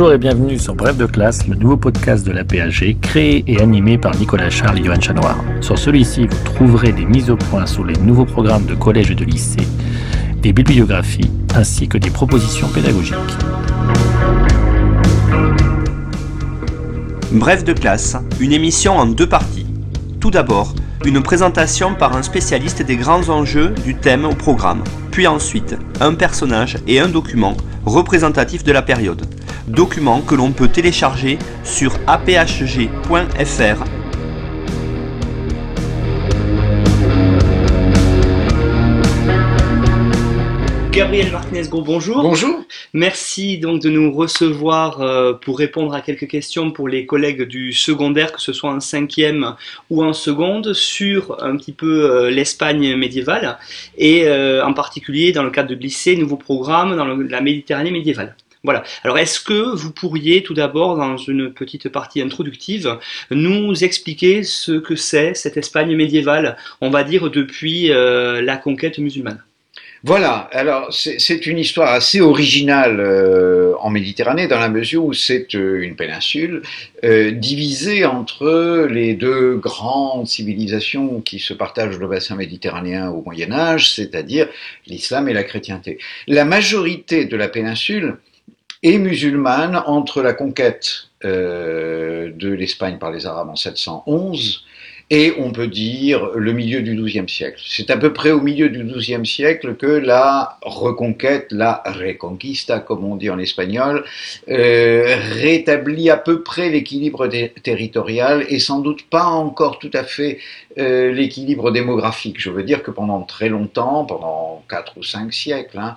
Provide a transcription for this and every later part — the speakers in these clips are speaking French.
Bonjour et bienvenue sur Bref de classe, le nouveau podcast de la PAG, créé et animé par Nicolas Charles et Johan Chanoir. Sur celui-ci, vous trouverez des mises au point sur les nouveaux programmes de collège et de lycée, des bibliographies ainsi que des propositions pédagogiques. Bref de classe, une émission en deux parties. Tout d'abord, une présentation par un spécialiste des grands enjeux du thème au programme, puis ensuite un personnage et un document représentatif de la période document que l'on peut télécharger sur aphg.fr. Gabriel Martinez-Gros, bonjour. Bonjour. Merci donc de nous recevoir euh, pour répondre à quelques questions pour les collègues du secondaire, que ce soit en cinquième ou en seconde, sur un petit peu euh, l'Espagne médiévale et euh, en particulier dans le cadre de lycée, nouveau programme dans la Méditerranée médiévale. Voilà. Alors, est-ce que vous pourriez tout d'abord, dans une petite partie introductive, nous expliquer ce que c'est cette Espagne médiévale, on va dire depuis euh, la conquête musulmane? Voilà, alors c'est une histoire assez originale euh, en Méditerranée dans la mesure où c'est euh, une péninsule divisée entre les deux grandes civilisations qui se partagent le bassin méditerranéen au Moyen Âge, c'est-à-dire l'islam et la chrétienté. La majorité de la péninsule et musulmane entre la conquête euh, de l'Espagne par les Arabes en 711 et on peut dire le milieu du XIIe siècle. C'est à peu près au milieu du XIIe siècle que la reconquête, la reconquista, comme on dit en espagnol, euh, rétablit à peu près l'équilibre territorial et sans doute pas encore tout à fait euh, l'équilibre démographique. Je veux dire que pendant très longtemps, pendant quatre ou cinq siècles, hein,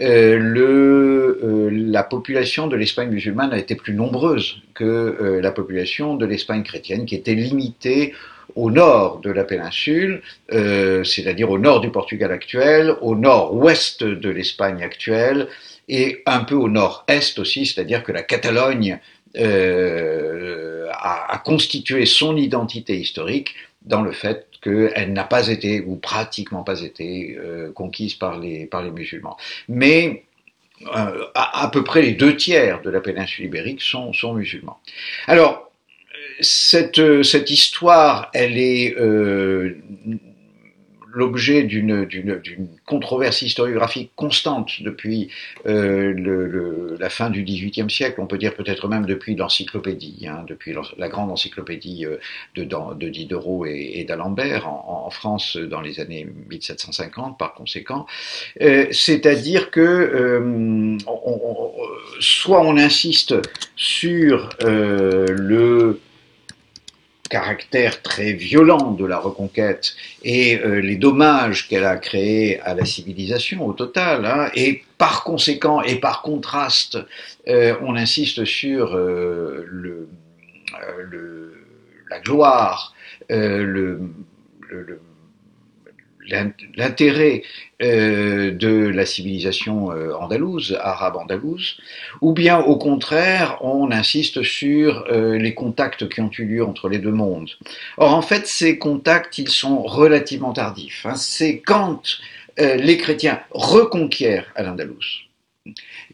euh, le, euh, la population de l'Espagne musulmane a été plus nombreuse que euh, la population de l'Espagne chrétienne, qui était limitée au nord de la péninsule, euh, c'est-à-dire au nord du Portugal actuel, au nord-ouest de l'Espagne actuelle, et un peu au nord-est aussi, c'est-à-dire que la Catalogne euh, a, constitué son identité historique dans le fait qu'elle n'a pas été, ou pratiquement pas été, euh, conquise par les, par les musulmans. Mais euh, à, à, peu près les deux tiers de la péninsule ibérique sont, sont musulmans. Alors, cette, cette histoire, elle est euh, l'objet d'une controverse historiographique constante depuis euh, la fin du XVIIIe siècle, on peut dire peut-être même depuis l'encyclopédie, hein, depuis la grande encyclopédie euh, de, de Diderot et, d'Alembert en, France dans les années 1750 par conséquent. Euh, C'est-à-dire que euh, soit on insiste sur euh, le caractère très violent de la reconquête et euh, les dommages qu'elle a créés à la civilisation au total, hein, et par conséquent et par contraste, euh, on insiste sur euh, le, la gloire, le l'intérêt euh, de la civilisation euh, andalouse, arabe andalouse, ou bien au contraire, on insiste sur euh, les contacts qui ont eu lieu entre les deux mondes. Or, en fait, ces contacts, ils sont relativement tardifs. Hein. C'est quand euh, les chrétiens reconquièrent à l'Andalouse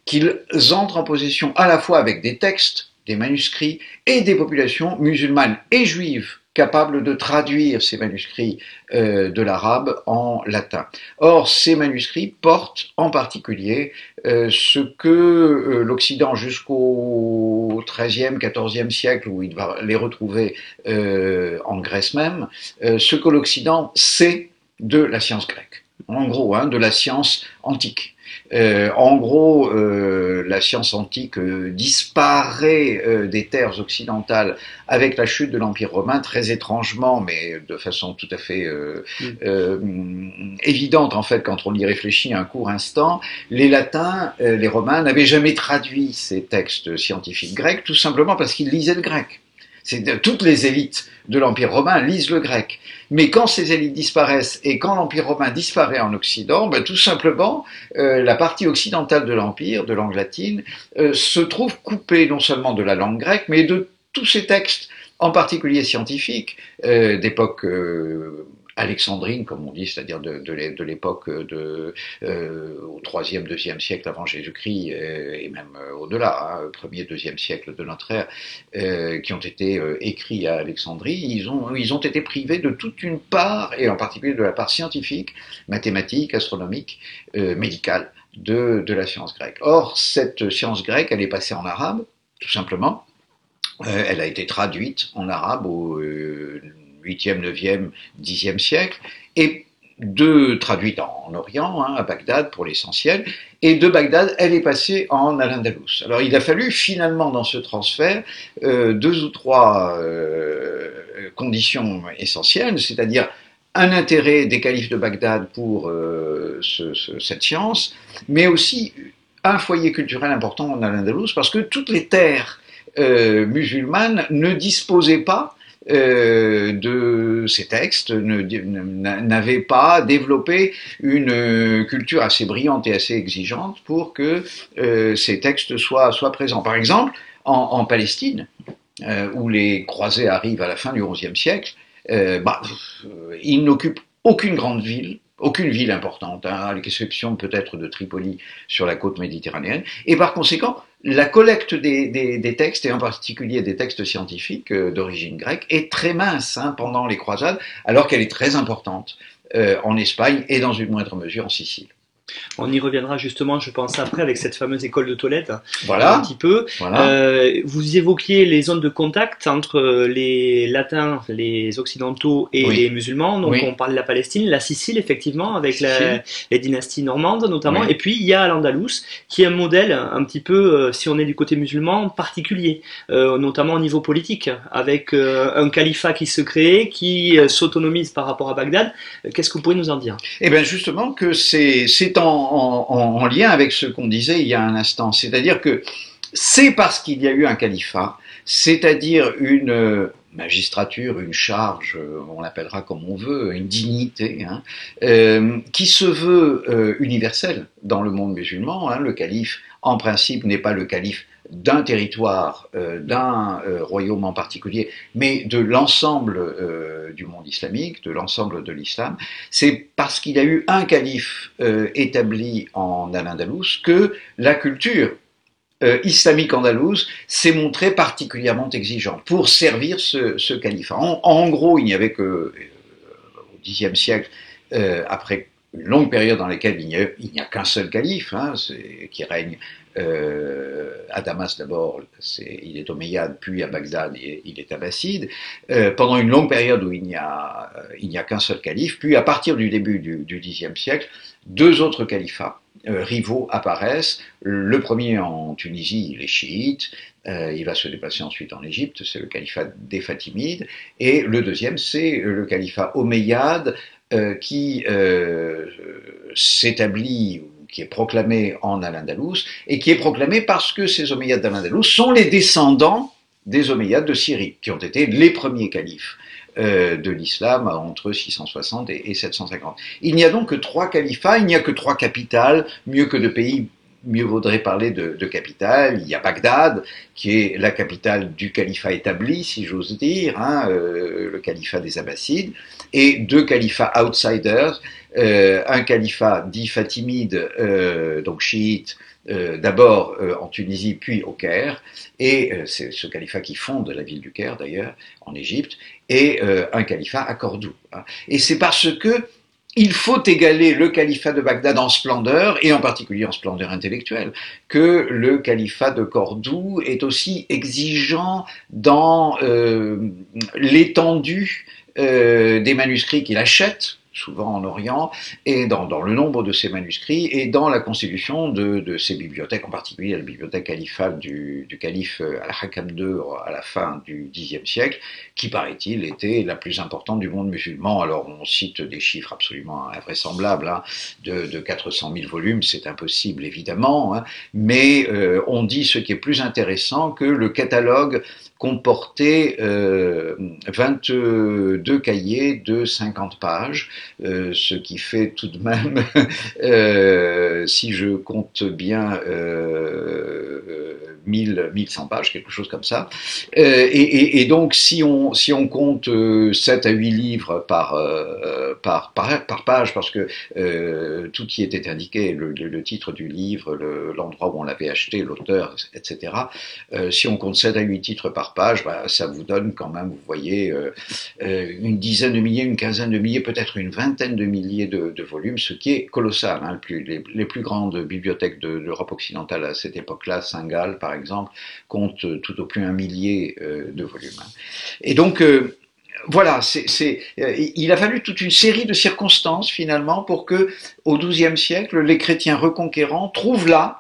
qu'ils entrent en possession à la fois avec des textes, des manuscrits et des populations musulmanes et juives capable de traduire ces manuscrits euh, de l'arabe en latin. Or, ces manuscrits portent en particulier euh, ce que euh, l'Occident jusqu'au XIIIe, XIVe siècle, où il va les retrouver en Grèce même, ce que l'Occident sait de la science grecque. En gros, hein, de la science antique. Euh, en gros, euh, la science antique euh, disparaît euh, des terres occidentales avec la chute de l'Empire romain, très étrangement, mais de façon tout à fait mm. évidente en fait quand on y réfléchit un court instant. Les latins, les romains n'avaient jamais traduit ces textes scientifiques grecs, tout simplement parce qu'ils lisaient le grec. Toutes les élites de l'Empire romain lisent le grec. Mais quand ces élites disparaissent et quand l'Empire romain disparaît en Occident, ben, tout simplement, euh, la partie occidentale de l'Empire, de langue latine, euh, se trouve coupée non seulement de la langue grecque, mais de tous ces textes, en particulier scientifiques, euh, d'époque alexandrine, comme on dit, c'est-à-dire de, l'époque de, euh, au 3e, 2e siècle avant Jésus-Christ, euh, et même euh, au-delà, hein, 1er, 2e siècle de notre ère, euh, qui ont été euh, écrits à Alexandrie, ils ont, été privés de toute une part, et en particulier de la part scientifique, mathématique, astronomique, médicale, de la science grecque. Or, cette science grecque, elle est passée en arabe, tout simplement. elle a été traduite en arabe au 8e, 9e, 10e siècle, et de traduite en, Orient, hein, à Bagdad pour l'essentiel, et de Bagdad, elle est passée en Al-Andalus. Alors il a fallu finalement dans ce transfert euh, deux ou trois euh, conditions essentielles, c'est-à-dire un intérêt des califes de Bagdad pour euh, ce, ce, cette science, mais aussi un foyer culturel important en Al-Andalus, parce que toutes les terres musulmanes ne disposaient pas euh, de ces textes n'avaient pas développé une culture assez brillante et assez exigeante pour que euh, ces textes soient, soient présents. Par exemple, en, Palestine, euh, où les croisés arrivent à la fin du XIe siècle, euh, bah, ils n'occupent aucune grande ville, aucune ville importante, hein, à l'exception peut-être de Tripoli sur la côte méditerranéenne, et par conséquent, la collecte des, textes, et en particulier des textes scientifiques euh, d'origine grecque, est très mince hein, pendant les croisades, alors qu'elle est très importante euh, en Espagne et dans une moindre mesure en Sicile. On y reviendra justement, je pense, après avec cette fameuse école de Tolède. Voilà. Un petit peu. Voilà. Euh, vous évoquiez les zones de contact entre les latins, les occidentaux et Oui. les musulmans. Donc Oui. on parle de la Palestine, la Sicile effectivement, avec la- les dynasties normandes notamment. Oui. Et puis il y a l'Andalous, qui est un modèle un petit peu, euh, si on est du côté musulman, particulier, euh, notamment au niveau politique, avec euh, un califat qui se crée, qui euh, s'autonomise par rapport à Bagdad. Euh, Qu'est-ce que vous pourriez nous en dire? Eh bien justement que c'est en, en- en- en lien avec ce qu'on disait il y a un instant, c'est-à-dire que c'est parce qu'il y a eu un califat, c'est-à-dire une euh, magistrature, une charge, euh, on l'appellera comme on veut, une dignité, hein, euh, qui se veut universelle dans le monde musulman. hein. Le calife, en principe, n'est pas le calife d'un territoire, euh, d'un euh, royaume en particulier, mais de l'ensemble euh, du monde islamique, de l'ensemble de l'islam. C'est parce qu'il y a eu un calife établi en Al-Andalus que la culture islamique andalouse s'est montrée particulièrement exigeante pour servir ce, ce. En, gros, il n'y avait que au Xe siècle, après une longue période dans laquelle il n'y a, qu'un seul calife hein, qui règne euh, à Damas d'abord, il est omeyyade, puis à Bagdad, il, il est abbasside, euh, pendant une longue période où il n'y a, euh, il n'y a qu'un seul calife, puis à partir du début du, Xe siècle, deux autres califats euh, rivaux apparaissent. Le premier en Tunisie, les chiites, euh, il va se déplacer ensuite en Égypte, c'est le califat des Fatimides, et le deuxième, c'est le califat omeyyade qui s'établit qui est proclamé en Al-Andalus, et qui est proclamé parce que ces Omeyyades d'Al-Andalus sont les descendants des Omeyyades de Syrie, qui ont été les premiers califes euh, de l'islam entre 660 et, et 750. Il n'y a donc que trois califats, il n'y a que trois capitales, mieux que de pays, mieux vaudrait parler de, de capitale. Il y a Bagdad, qui est la capitale du califat établi, si j'ose dire, hein, euh, le califat des Abbassides, et deux califats outsiders, euh, un califat dit fatimide, euh, donc chiite, euh, d'abord en Tunisie, puis au Caire, et c'est ce califat qui fonde la ville du Caire d'ailleurs, en Égypte, et un califat à Cordoue. hein. Et c'est parce que il faut égaler le califat de Bagdad en splendeur, et en particulier en splendeur intellectuelle, que le califat de Cordoue est aussi exigeant dans l'étendue euh, des manuscrits qu'il achète, souvent en Orient, et dans, le nombre de ces manuscrits, et dans la constitution de, ces bibliothèques, en particulier la bibliothèque califale du, calife Al-Hakam II à la fin du Xe siècle, qui, paraît-il, était la plus importante du monde musulman. Alors on cite des chiffres absolument invraisemblables, hein, de, de 400 000 volumes, c'est impossible évidemment, hein, mais euh, on dit ce qui est plus intéressant que le catalogue comportait euh, 22 cahiers de 50 pages ce qui fait tout de même, si je compte bien, 1000, 1100 pages, quelque chose comme ça. Et, donc, si on, compte 7 à 8 livres par, page, parce que tout y était indiqué, le, titre du livre, l'endroit où on l'avait acheté, l'auteur, etc. si on compte 7 à 8 titres par page, bah, ça vous donne quand même, vous voyez, euh, euh, une dizaine de milliers, une quinzaine de milliers, peut-être une vingtaine de milliers de, volumes, ce qui est colossal. Hein. les, plus grandes bibliothèques d'Europe occidentale à cette époque-là, Saint-Gall par exemple, comptent tout au plus un millier euh, de volumes. Hein. Et donc, voilà, il a fallu toute une série de circonstances finalement pour que, au XIIe siècle, les chrétiens reconquérants trouvent là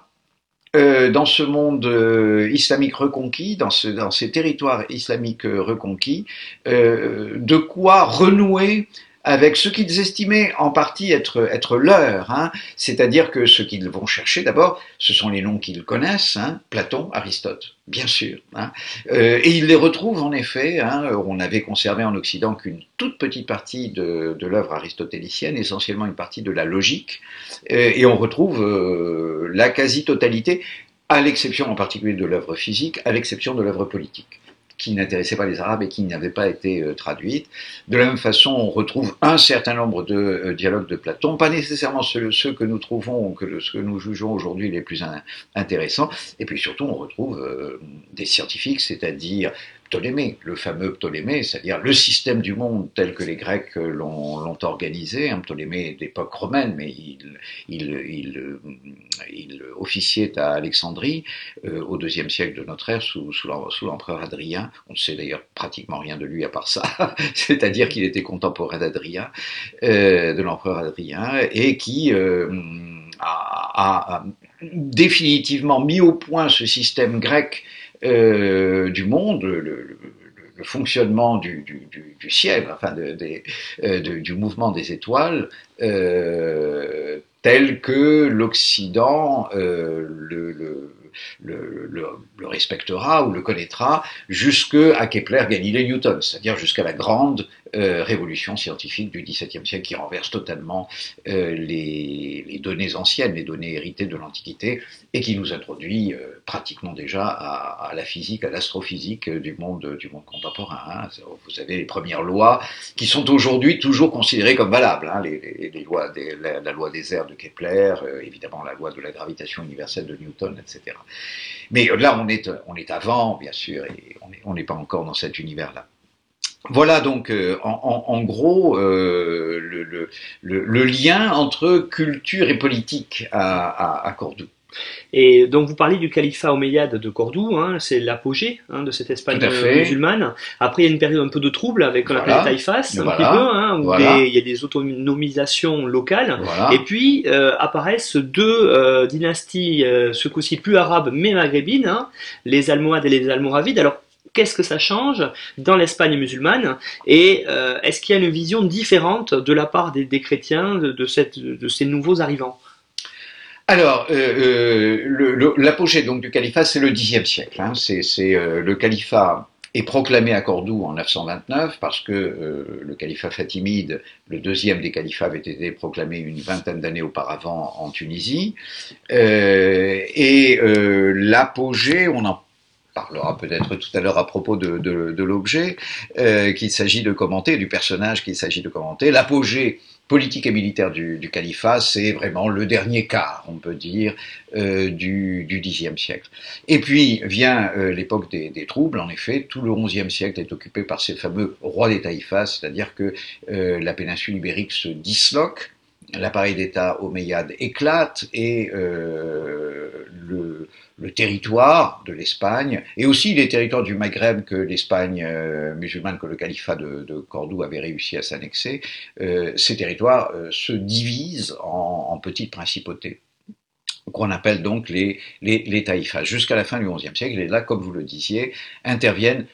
euh, dans ce monde euh, islamique reconquis, dans, ce, dans, ces territoires islamiques euh, reconquis, de quoi renouer avec ce qu'ils estimaient en partie être, leur, hein. c'est-à-dire que ce qu'ils vont chercher d'abord, ce sont les noms qu'ils connaissent, hein, Platon, Aristote, bien sûr, hein. euh, et ils les retrouvent en effet, on avait conservé en Occident qu'une toute petite partie de, de l'œuvre aristotélicienne, essentiellement une partie de la logique, euh, et on retrouve euh, la quasi-totalité, à l'exception en particulier de l'œuvre physique, à l'exception de l'œuvre politique qui n'intéressait pas les Arabes et qui n'avait pas été euh, traduite. De la même façon, on retrouve un certain nombre de euh, dialogues de Platon, pas nécessairement ceux, que nous trouvons ou que ce que nous jugeons aujourd'hui les plus intéressants, et puis surtout on retrouve euh, des scientifiques, c'est-à-dire Ptolémée, le fameux Ptolémée, c'est-à-dire le système du monde tel que les Grecs l'ont organisé. un Ptolémée d'époque romaine, mais il, il, officiait à Alexandrie euh, au deuxième siècle de notre ère sous, l'empereur Adrien. On ne sait d'ailleurs pratiquement rien de lui à part ça, c'est-à-dire qu'il était contemporain d'Adrien, euh, de l'empereur Adrien, et qui euh, a, définitivement mis au point ce système grec euh, du monde, le, fonctionnement du, ciel, enfin euh, du mouvement des étoiles, euh, tel que l'Occident le, respectera ou le connaîtra jusqu'à Kepler, Galilée, Newton, c'est-à-dire jusqu'à la grande euh, révolution scientifique du XVIIe siècle qui renverse totalement euh, les, données anciennes, les données héritées de l'Antiquité, et qui nous introduit euh, pratiquement déjà à, la physique, à l'astrophysique du monde, du monde contemporain. Hein. Vous avez les premières lois qui sont aujourd'hui toujours considérées comme valables, hein. les, lois la, loi des airs de Kepler, évidemment la loi de la gravitation universelle de Newton, etc. Mais là, on est avant, bien sûr, et on n'est pas encore dans cet univers-là. Voilà donc euh, en, gros euh, le, lien entre culture et politique à, Cordoue. Et donc vous parlez du califat omeyyade de Cordoue, hein, c'est l'apogée hein, de cette Espagne musulmane. Après il y a une période un peu de trouble avec la voilà. Taïfas, un petit peu, hein, où il y a des autonomisations locales. Et puis euh, apparaissent deux dynasties, ce coup-ci plus arabes mais maghrébines, les Almohades et les Almoravides. Alors qu'est-ce que ça change dans l'Espagne musulmane et euh, est-ce qu'il y a une vision différente de la part des, chrétiens de, ces nouveaux arrivants? Alors, euh, euh, l'apogée donc du califat, c'est le Xe siècle. Hein. c'est le califat est proclamé à Cordoue en 929 parce que le califat fatimide, le deuxième des califats, avait été proclamé une vingtaine d'années auparavant en Tunisie. et l'apogée, on en parlera peut-être tout à l'heure à propos de, l'objet euh, qu'il s'agit de commenter, du personnage qu'il s'agit de commenter. L'apogée politique et militaire du, califat, c'est vraiment le dernier quart, on peut dire, euh, du, Xe siècle. Et puis vient euh, l'époque des, troubles, en effet, tout le XIe siècle est occupé par ces fameux rois des taïfas, c'est-à-dire que la péninsule ibérique se disloque, l'appareil d'État omeyyade éclate et le le territoire de l'Espagne, et aussi les territoires du Maghreb que l'Espagne euh, musulmane, que le califat de, Cordoue avait réussi à s'annexer, euh, ces territoires euh, se divisent en, petites principautés qu'on appelle donc les, les, les taïfas, jusqu'à la fin du XIe siècle. Et là, comme vous le disiez, interviennent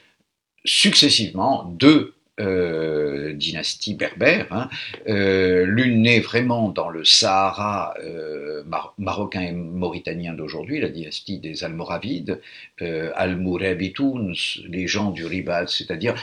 successivement deux euh, dynastie berbère. Hein. Euh, l'une née vraiment dans le Sahara euh, marocain et mauritanien d'aujourd'hui, la dynastie des Almoravides, Al-Murabitoun, les gens du Ribad, c'est-à-dire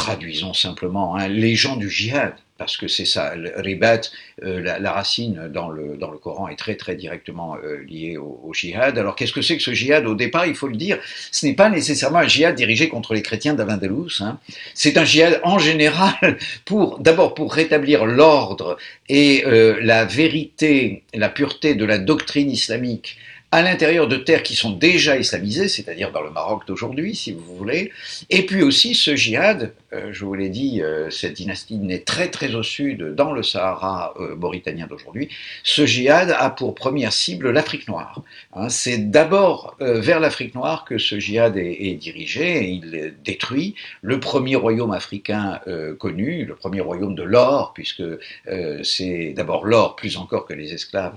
traduisons simplement, hein, les gens du djihad, parce que c'est ça, le ribat, euh, la, racine dans le, dans le Coran est très très directement euh, liée au, djihad. Alors qu'est-ce que c'est que ce djihad? Au départ, il faut le dire, ce n'est pas nécessairement un djihad dirigé contre les chrétiens d'Al-Andalus, hein. c'est un djihad en général pour, d'abord pour rétablir l'ordre et euh, la vérité, la pureté de la doctrine islamique à l'intérieur de terres qui sont déjà islamisées, c'est-à-dire dans le Maroc d'aujourd'hui, si vous voulez. Et puis aussi ce djihad, euh, je vous l'ai dit, euh, cette dynastie naît très très au sud, dans le Sahara euh, mauritanien d'aujourd'hui. Ce djihad a pour première cible l'Afrique noire. Hein. C'est d'abord vers l'Afrique noire que ce djihad est, dirigé. Et il détruit le premier royaume africain connu, le premier royaume de l'or, puisque c'est d'abord l'or, plus encore que les esclaves,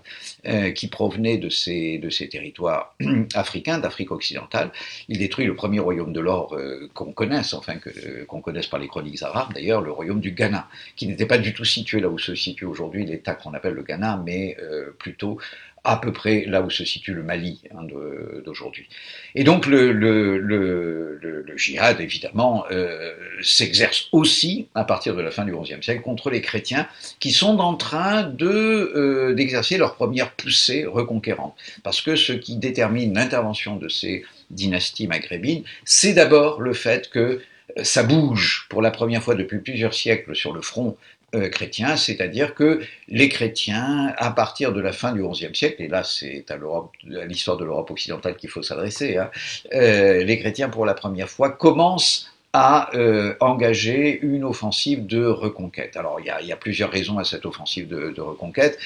qui provenaient de ces territoires africains, d'Afrique occidentale. Il détruit le premier royaume de l'or euh, qu'on connaisse, enfin euh, qu'on connaisse par les chroniques arabes, d'ailleurs, le royaume du Ghana, qui n'était pas du tout situé là où se situe aujourd'hui l'État qu'on appelle le Ghana, mais euh, plutôt à peu près là où se situe le Mali hein, d'aujourd'hui. Et donc le, le, le, le djihad, évidemment, euh, s'exerce aussi à partir de la fin du XIe siècle contre les chrétiens qui sont en train de euh, d'exercer leur première poussée reconquérante. Parce que ce qui détermine l'intervention de ces dynasties maghrébines, c'est d'abord le fait que ça bouge pour la première fois depuis plusieurs siècles sur le front euh, chrétiens, c'est-à-dire que les chrétiens, à partir de la fin du XIe siècle, et là c'est à l'histoire de l'Europe occidentale qu'il faut s'adresser, hein, euh, les chrétiens pour la première fois commencent à euh, engager une offensive de reconquête. Alors il y, a, plusieurs raisons à cette offensive de, de reconquête.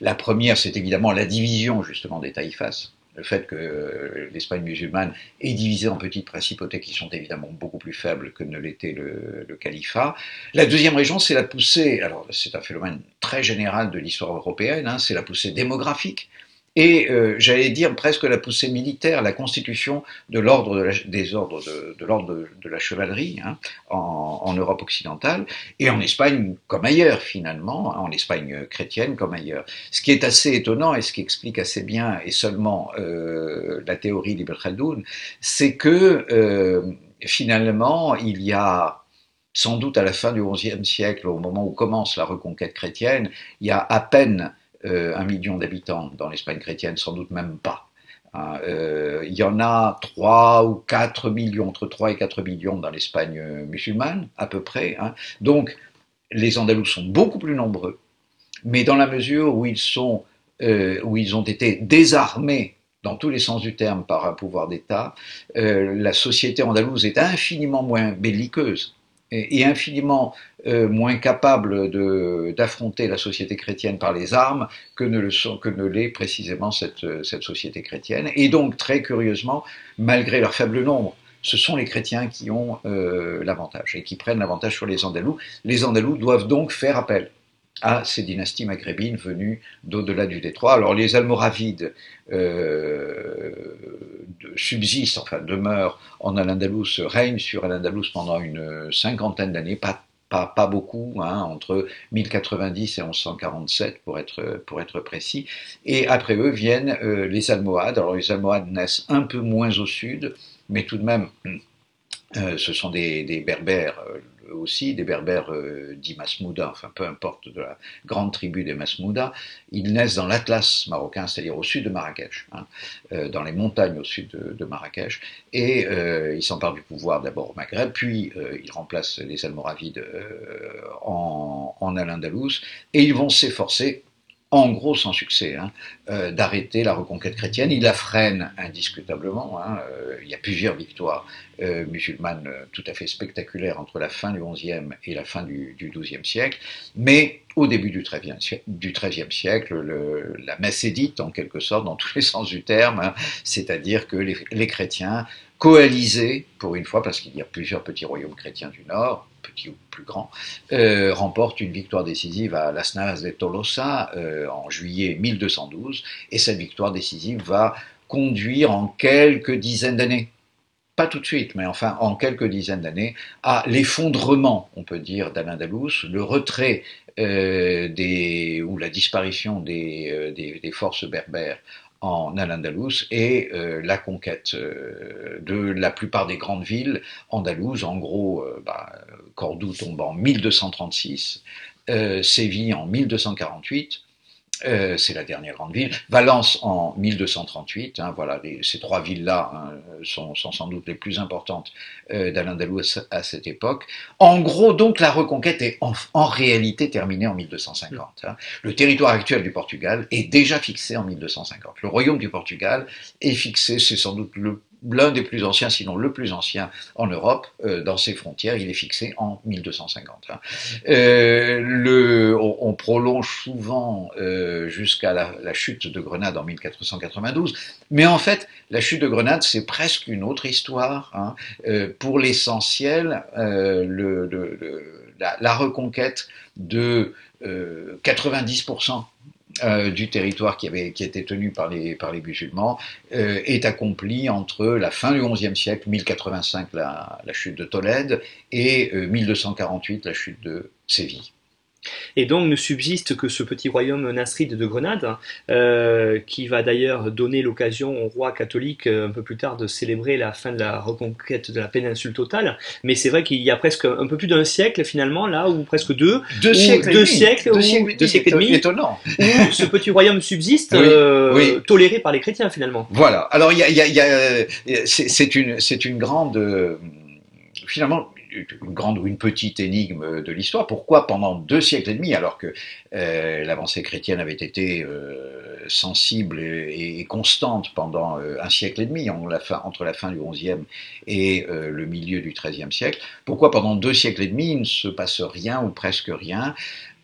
La première, c'est évidemment la division justement des taïfas le fait que euh, l'Espagne musulmane est divisée en petites principautés qui sont évidemment beaucoup plus faibles que ne l'était le, califat. La deuxième région, c'est la poussée, alors c'est un phénomène très général de l'histoire européenne, hein, c'est la poussée démographique et euh, j'allais dire presque la poussée militaire, la constitution de l'ordre des ordres de, de l'ordre de, la chevalerie hein, en, Europe occidentale et en Espagne comme ailleurs finalement, en Espagne chrétienne comme ailleurs. Ce qui est assez étonnant et ce qui explique assez bien et seulement euh, la théorie d'Ibn Khaldoun, c'est que euh, finalement il y a sans doute à la fin du XIe siècle, au moment où commence la reconquête chrétienne, il y a à peine un million d'habitants dans l'Espagne chrétienne, sans doute même pas. Hein, euh, il y en a 3 ou 4 millions, entre 3 et 4 millions dans l'Espagne musulmane, à peu près. Hein. Donc, les Andalous sont beaucoup plus nombreux, mais dans la mesure où ils, sont, euh, où ils ont été désarmés dans tous les sens du terme par un pouvoir d'État, la société andalouse est infiniment moins belliqueuse et, infiniment euh, moins capable d'affronter la société chrétienne par les armes que ne l'est précisément cette, cette société chrétienne. Et donc, très curieusement, malgré leur faible nombre, ce sont les chrétiens qui ont euh, l'avantage et qui prennent l'avantage sur les Andalous. Les Andalous doivent donc faire appel à ces dynasties maghrébines venues d'au-delà du détroit. Alors les Almoravides euh, subsistent, enfin demeurent en Al-Andalus, règnent sur Al-Andalus pendant une cinquantaine d'années, pas, beaucoup, hein, entre 1090 et 1147 pour être, précis. Et après eux viennent euh, les Almohades. Alors les Almohades naissent un peu moins au sud, mais tout de même, euh, ce sont des, Berbères aussi des berbères euh, dits Masmouda, enfin peu importe de la grande tribu des Masmouda, ils naissent dans l'Atlas marocain, c'est-à-dire au sud de Marrakech, hein, euh, dans les montagnes au sud de, Marrakech, et euh, ils s'emparent du pouvoir d'abord au Maghreb, puis ils remplacent les Almoravides en, en Al-Andalus, et ils vont s'efforcer en gros sans succès, hein, euh, d'arrêter la reconquête chrétienne. Il la freine indiscutablement. Hein, euh, il y a plusieurs victoires euh, musulmanes tout à fait spectaculaires entre la fin du XIe et la fin du, XIIe siècle. Mais au début du XIIIe siècle, le, la messe est dite en quelque sorte dans tous les sens du terme, hein, c'est-à-dire que les, les chrétiens coalisés, pour une fois, parce qu'il y a plusieurs petits royaumes chrétiens du Nord, petits ou plus grands, euh, remporte une victoire décisive à Las Navas de Tolosa euh, en juillet 1212, et cette victoire décisive va conduire en quelques dizaines d'années, pas tout de suite, mais enfin en quelques dizaines d'années, à l'effondrement, on peut dire, d'Al-Andalus, le retrait euh, ou la disparition des forces berbères en Al-Andalus et la conquête de la plupart des grandes villes andalouses. En gros, bah, Cordoue tombe en 1236, Séville en 1248, euh, c'est la dernière grande ville. Valence en 1238. Hein, voilà, ces trois villes-là hein, sont, sans doute les plus importantes euh, d'Al-Andalus à cette époque. En gros, donc, la reconquête est en, réalité terminée en 1250. Hein. Le territoire actuel du Portugal est déjà fixé en 1250. Le royaume du Portugal est fixé, c'est sans doute le l'un des plus anciens, sinon le plus ancien en Europe, euh, dans ses frontières. Il est fixé en 1250. Hein. Euh, on, prolonge souvent euh, jusqu'à la, chute de Grenade en 1492, mais en fait, la chute de Grenade, c'est presque une autre histoire. Hein. pour l'essentiel, le, la, la, reconquête de 90% euh, du territoire qui, avait, qui était tenu par les, par les musulmans euh, est accompli entre la fin du XIe siècle, 1085 la, la chute de Tolède, et 1248 euh, la chute de Séville. Et donc ne subsiste que ce petit royaume nasride de Grenade, euh, qui va d'ailleurs donner l'occasion au roi catholique euh, un peu plus tard de célébrer la fin de la reconquête de la péninsule totale. Mais c'est vrai qu'il y a presque un peu plus d'un siècle finalement là, ou presque deux, deux siècles, deux siècles, deux siècles, et demi, étonnant. où ce petit royaume subsiste, euh, toléré par les chrétiens finalement. Voilà. Alors il y a, y a, y a c'est une, c'est une grande finalement, une grande ou une petite énigme de l'histoire. Pourquoi pendant deux siècles et demi, alors que euh, l'avancée chrétienne avait été euh, sensible et, constante pendant euh, un siècle et demi, entre la fin du XIe et le milieu du XIIIe siècle, pourquoi pendant deux siècles et demi il ne se passe rien ou presque rien?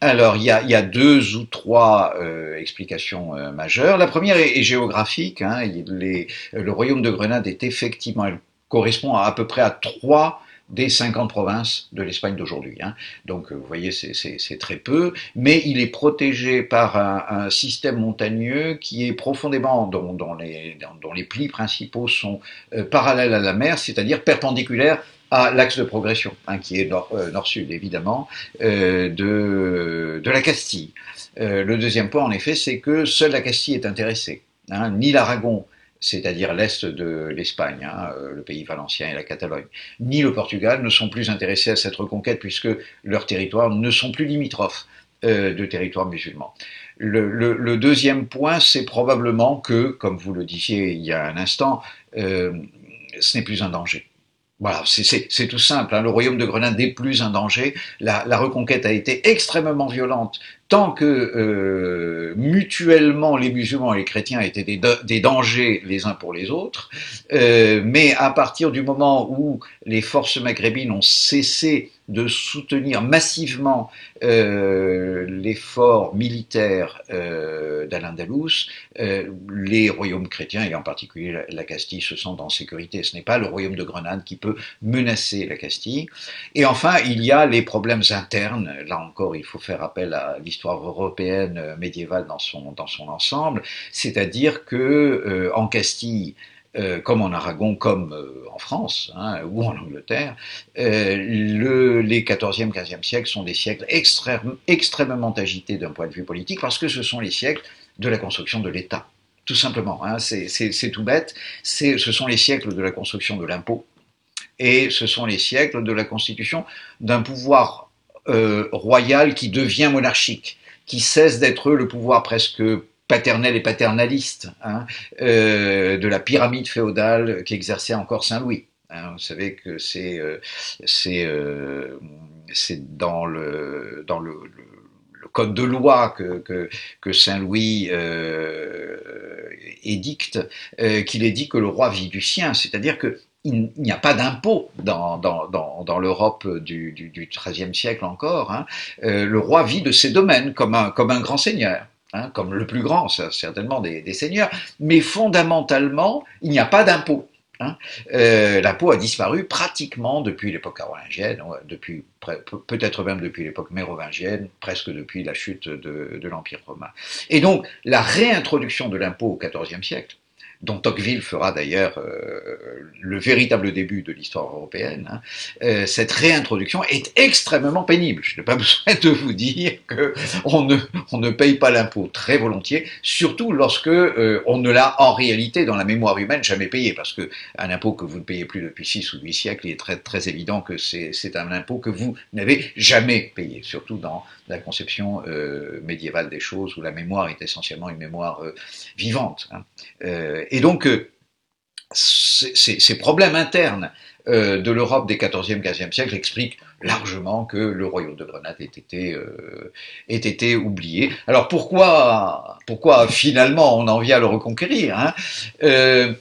Alors, il y, a, deux ou trois explications majeures. La première est, géographique. Hein. le royaume de Grenade est effectivement, correspond à, à peu près à trois des 50 provinces de l'Espagne d'aujourd'hui. Hein. Donc vous voyez, c'est très peu, mais il est protégé par un, système montagneux qui est profondément, dont, les, plis principaux sont euh, parallèles à la mer, c'est-à-dire perpendiculaires à l'axe de progression, hein, qui est euh, nord-sud évidemment, euh, de, de, la Castille. le deuxième point, en effet, c'est que seule la Castille est intéressée. Hein, ni l'Aragon, c'est-à-dire l'Est de l'Espagne, hein, euh, le pays valencien et la Catalogne, ni le Portugal ne sont plus intéressés à cette reconquête puisque leurs territoires ne sont plus limitrophes euh, de territoires musulmans. Le, deuxième point, c'est probablement que, comme vous le disiez il y a un instant, euh, ce n'est plus un danger. Voilà, c'est tout simple. Hein. Le royaume de Grenade n'est plus un danger. La, la, reconquête a été extrêmement violente tant que euh, mutuellement les musulmans et les chrétiens étaient des, dangers les uns pour les autres, euh, mais à partir du moment où les forces maghrébines ont cessé de soutenir massivement euh, l'effort militaire d'Al-Andalus, les royaumes chrétiens, et en particulier la, Castille, se sentent en sécurité. Ce n'est pas le royaume de Grenade qui peut menacer la Castille. Et enfin, il y a les problèmes internes. Là encore, il faut faire appel à l'histoire européenne médiévale dans son, dans son ensemble, c'est-à-dire que en Castille, euh, comme en Aragon, comme euh, en France hein, ou en Angleterre, euh, le, les 14e, 15e siècles sont des siècles extrême, extrêmement agités d'un point de vue politique parce que ce sont les siècles de la construction de l'État. Tout simplement, hein, c'est tout bête. Ce sont les siècles de la construction de l'impôt et ce sont les siècles de la constitution d'un pouvoir royal qui devient monarchique, qui cesse d'être le pouvoir presque paternel et paternaliste hein, euh, de la pyramide féodale qu'exerçait encore Saint-Louis. Hein. vous savez que c'est euh, euh, dans le dans le, code de loi que, que, Saint-Louis édicte, qu'il est dit que le roi vit du sien, c'est-à-dire que il n'y a pas d'impôt dans, l'Europe du, XIIIe siècle encore. Hein. le roi vit de ses domaines comme un, grand seigneur. Hein, comme le plus grand, certainement des, seigneurs, mais fondamentalement, il n'y a pas d'impôt. Hein. Euh, l'impôt a disparu pratiquement depuis l'époque carolingienne, depuis peut-être même depuis l'époque mérovingienne, presque depuis la chute de, l'Empire romain. Et donc, la réintroduction de l'impôt au XIVe siècle dont Tocqueville fera d'ailleurs euh, le véritable début de l'histoire européenne, hein, euh, cette réintroduction est extrêmement pénible. Je n'ai pas besoin de vous dire qu'on ne, on ne paye pas l'impôt très volontiers, surtout lorsque euh, on ne l'a en réalité dans la mémoire humaine jamais payé, parce que un impôt que vous ne payez plus depuis 6 ou 8 siècles, il est très, très évident que c'est un impôt que vous n'avez jamais payé, surtout dans la conception médiévale des choses, où la mémoire est essentiellement une mémoire vivante. Hein. Et donc, ces, problèmes internes euh, de l'Europe des 14e, 15e siècles expliquent largement que le royaume de Grenade ait été, euh, ait été oublié. Alors pourquoi, pourquoi finalement on en vient à le reconquérir hein? Euh,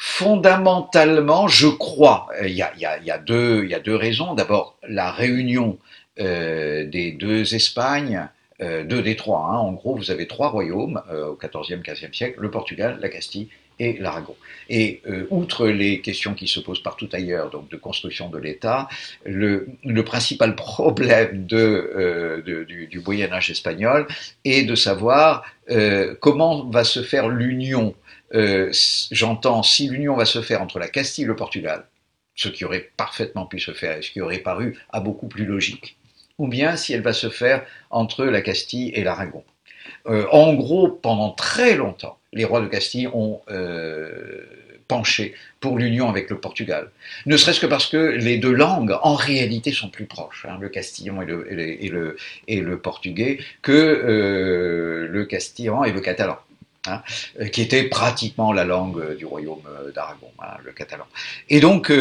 Fondamentalement, je crois, il y a deux raisons. D'abord, la réunion des deux Espagnes, deux des trois. Hein. En gros, vous avez trois royaumes au 14e, 15e siècle, le Portugal, la Castille et l'Aragon. Et euh, outre les questions qui se posent partout ailleurs, donc de construction de l'État, le, le, principal problème de, euh, du, du, Moyen Âge espagnol est de savoir euh, comment va se faire l'union. Euh, j'entends si l'union va se faire entre la Castille et le Portugal, ce qui aurait parfaitement pu se faire et ce qui aurait paru à beaucoup plus logique, ou bien si elle va se faire entre la Castille et l'Aragon. Euh, en gros, pendant très longtemps, les rois de Castille ont euh, penché pour l'union avec le Portugal. Ne serait-ce que parce que les deux langues, en réalité, sont plus proches, hein, le le, et le, portugais, que euh, le castillan et le catalan. Hein, euh, qui était pratiquement la langue euh, du royaume euh, d'Aragon, hein, le catalan. Et donc,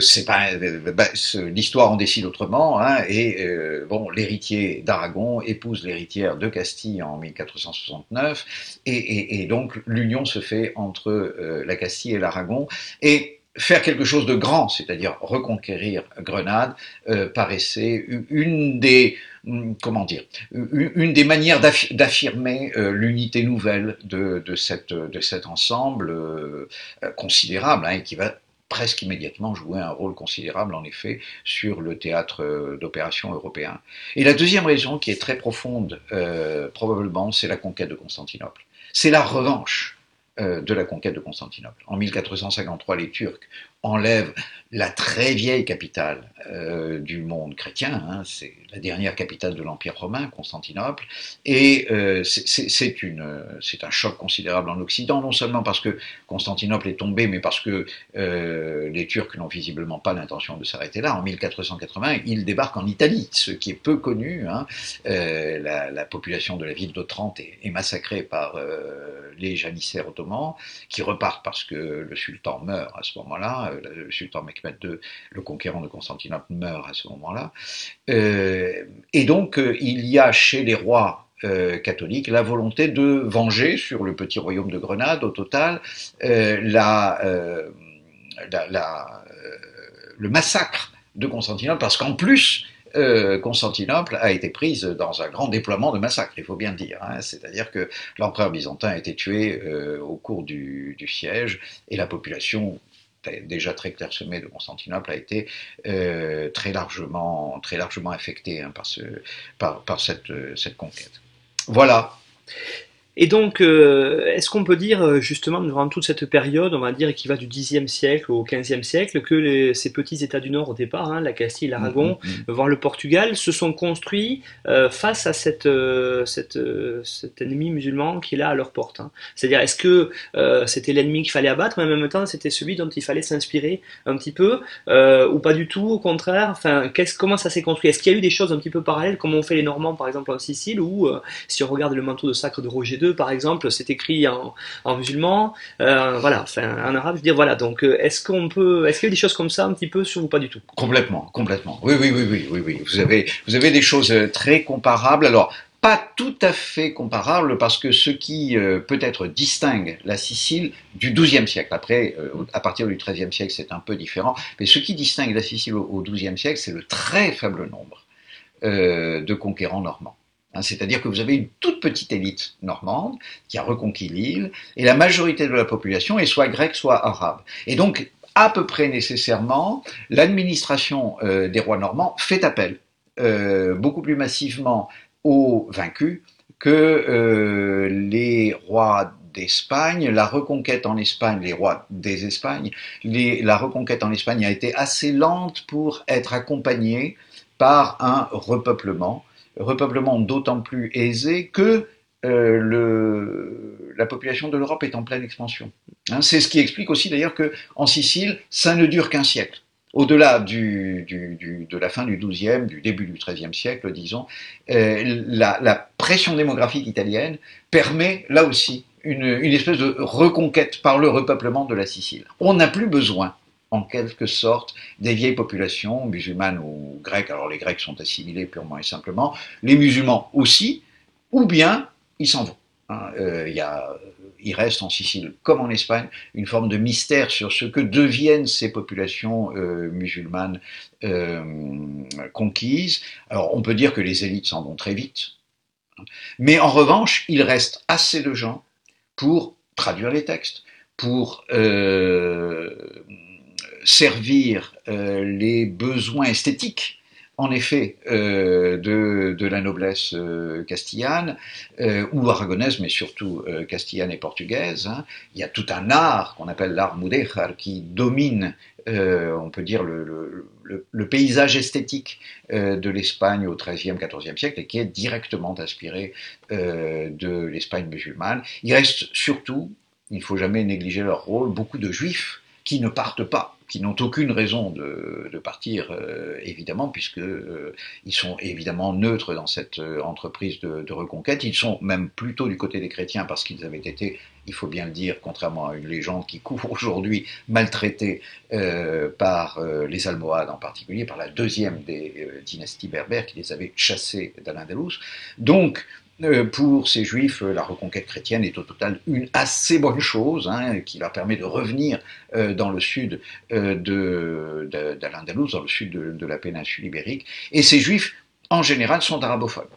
c'est pas bah, l'histoire en décide autrement. Hein, et bon, l'héritier d'Aragon épouse l'héritière de Castille en 1469, et, et, donc l'union se fait entre la Castille et l'Aragon. Et faire quelque chose de grand, c'est-à-dire reconquérir Grenade, paraissait une des comment dire une des manières d'affirmer euh, l'unité nouvelle de, cet ensemble euh, considérable hein, et qui va presque immédiatement jouer un rôle considérable en effet sur le théâtre d'opération européen. Et la deuxième raison qui est très profonde probablement c'est la conquête de Constantinople. C'est la revanche euh, de la conquête de Constantinople. En 1453, les Turcs enlèvent la très vieille capitale euh, du monde chrétien, hein, c'est la dernière capitale de l'Empire romain, Constantinople, et euh, c'est un choc considérable en Occident, non seulement parce que Constantinople est tombée, mais parce que euh, les Turcs n'ont visiblement pas l'intention de s'arrêter là. En 1480, ils débarquent en Italie, ce qui est peu connu. Hein. La, la, population de la ville d'Otrante est, est, massacrée par les janissaires ottomans, qui repartent parce que le sultan meurt à ce moment-là, le sultan Mehmed II, le conquérant de Constantinople, meurt à ce moment-là. Euh, et donc, euh, il y a chez les rois euh, catholiques la volonté de venger sur le petit royaume de Grenade, au total, la, le massacre de Constantinople, parce qu'en plus, Constantinople a été prise dans un grand déploiement de massacres, il faut bien le dire. Hein. C'est-à-dire que l'empereur byzantin a été tué au cours du, siège et la population déjà très clairsemé de Constantinople a été euh, très largement très largement affecté hein, par, cette, cette conquête. Voilà. Et donc, euh, est-ce qu'on peut dire, euh, justement, durant toute cette période, on va dire qui va du Xe siècle au XVe siècle, que les, ces petits États du Nord au départ, hein, la Castille, l'Aragon, mm, mm, mm. voire le Portugal, se sont construits euh, face à cette, euh, cette, cet ennemi musulman qui est là à leur porte hein. C'est-à-dire, est-ce que c'était l'ennemi qu'il fallait abattre, mais en même temps, c'était celui dont il fallait s'inspirer un petit peu, ou pas du tout, au contraire? Enfin, comment ça s'est construit? Est-ce qu'il y a eu des choses un petit peu parallèles, comme ont fait les Normands, par exemple, en Sicile, ou si on regarde le manteau de sacre de Roger par exemple, c'est écrit en, musulman, euh, voilà, enfin, en arabe, je veux dire, voilà. Donc, euh, est-ce qu'on peut, est-ce qu'il y a des choses comme ça un petit peu sur ou pas du tout? Complètement, complètement. Oui, oui, oui, oui, oui, oui. Vous avez, vous avez des choses euh, très comparables. Alors, pas tout à fait comparables parce que ce qui peut-être distingue la Sicile du XIIe siècle, après, à partir du XIIIe siècle, c'est un peu différent, mais ce qui distingue la Sicile au XIIe siècle, c'est le très faible nombre de conquérants normands. Hein, c'est-à-dire que vous avez une toute petite élite normande qui a reconquis l'île, et la majorité de la population est soit grecque, soit arabe. Et donc, à peu près nécessairement, l'administration euh, des rois normands fait appel euh, beaucoup plus massivement aux vaincus que euh, les rois d'Espagne. La reconquête en Espagne, les rois des Espagnes, la reconquête en Espagne a été assez lente pour être accompagnée par un repeuplement, repeuplement d'autant plus aisé que euh, la population de l'Europe est en pleine expansion. Hein, c'est ce qui explique aussi d'ailleurs qu'en Sicile, ça ne dure qu'un siècle. Au-delà de la fin du XIIe, du début du XIIIe siècle, disons, euh, la, pression démographique italienne permet là aussi une espèce de reconquête par le repeuplement de la Sicile. On n'a plus besoin en quelque sorte des vieilles populations musulmanes ou grecques. Alors les Grecs sont assimilés purement et simplement, les musulmans aussi, ou bien ils s'en vont. Hein. Euh, il, y a, il reste en Sicile, comme en Espagne, une forme de mystère sur ce que deviennent ces populations euh, musulmanes euh, conquises. Alors on peut dire que les élites s'en vont très vite, hein. mais en revanche, il reste assez de gens pour traduire les textes, pour servir les besoins esthétiques en effet euh, de, la noblesse euh, castillane euh, ou aragonaise, mais surtout castillane et portugaise. Hein. Il y a tout un art qu'on appelle l'art mudéjar qui domine, on peut dire, le, paysage esthétique de l'Espagne au XIIIe, XIVe siècle et qui est directement inspiré de l'Espagne musulmane. Il reste surtout, il ne faut jamais négliger leur rôle, beaucoup de juifs qui ne partent pas qui n'ont aucune raison de, partir, euh, évidemment, puisqu'ils euh, ils sont évidemment neutres dans cette euh, entreprise de, reconquête. Ils sont même plutôt du côté des chrétiens parce qu'ils avaient été, il faut bien le dire, contrairement à une légende qui couvre aujourd'hui, maltraités par les Almohades en particulier, par la deuxième des dynasties berbères qui les avait chassés d'Al-Andalus. Donc, pour ces juifs, euh, la reconquête chrétienne est au total une assez bonne chose, hein, qui leur permet de revenir euh, dans le sud d'Al-Andalus, dans le sud de, la péninsule ibérique. Et ces juifs, en général, sont arabophobes.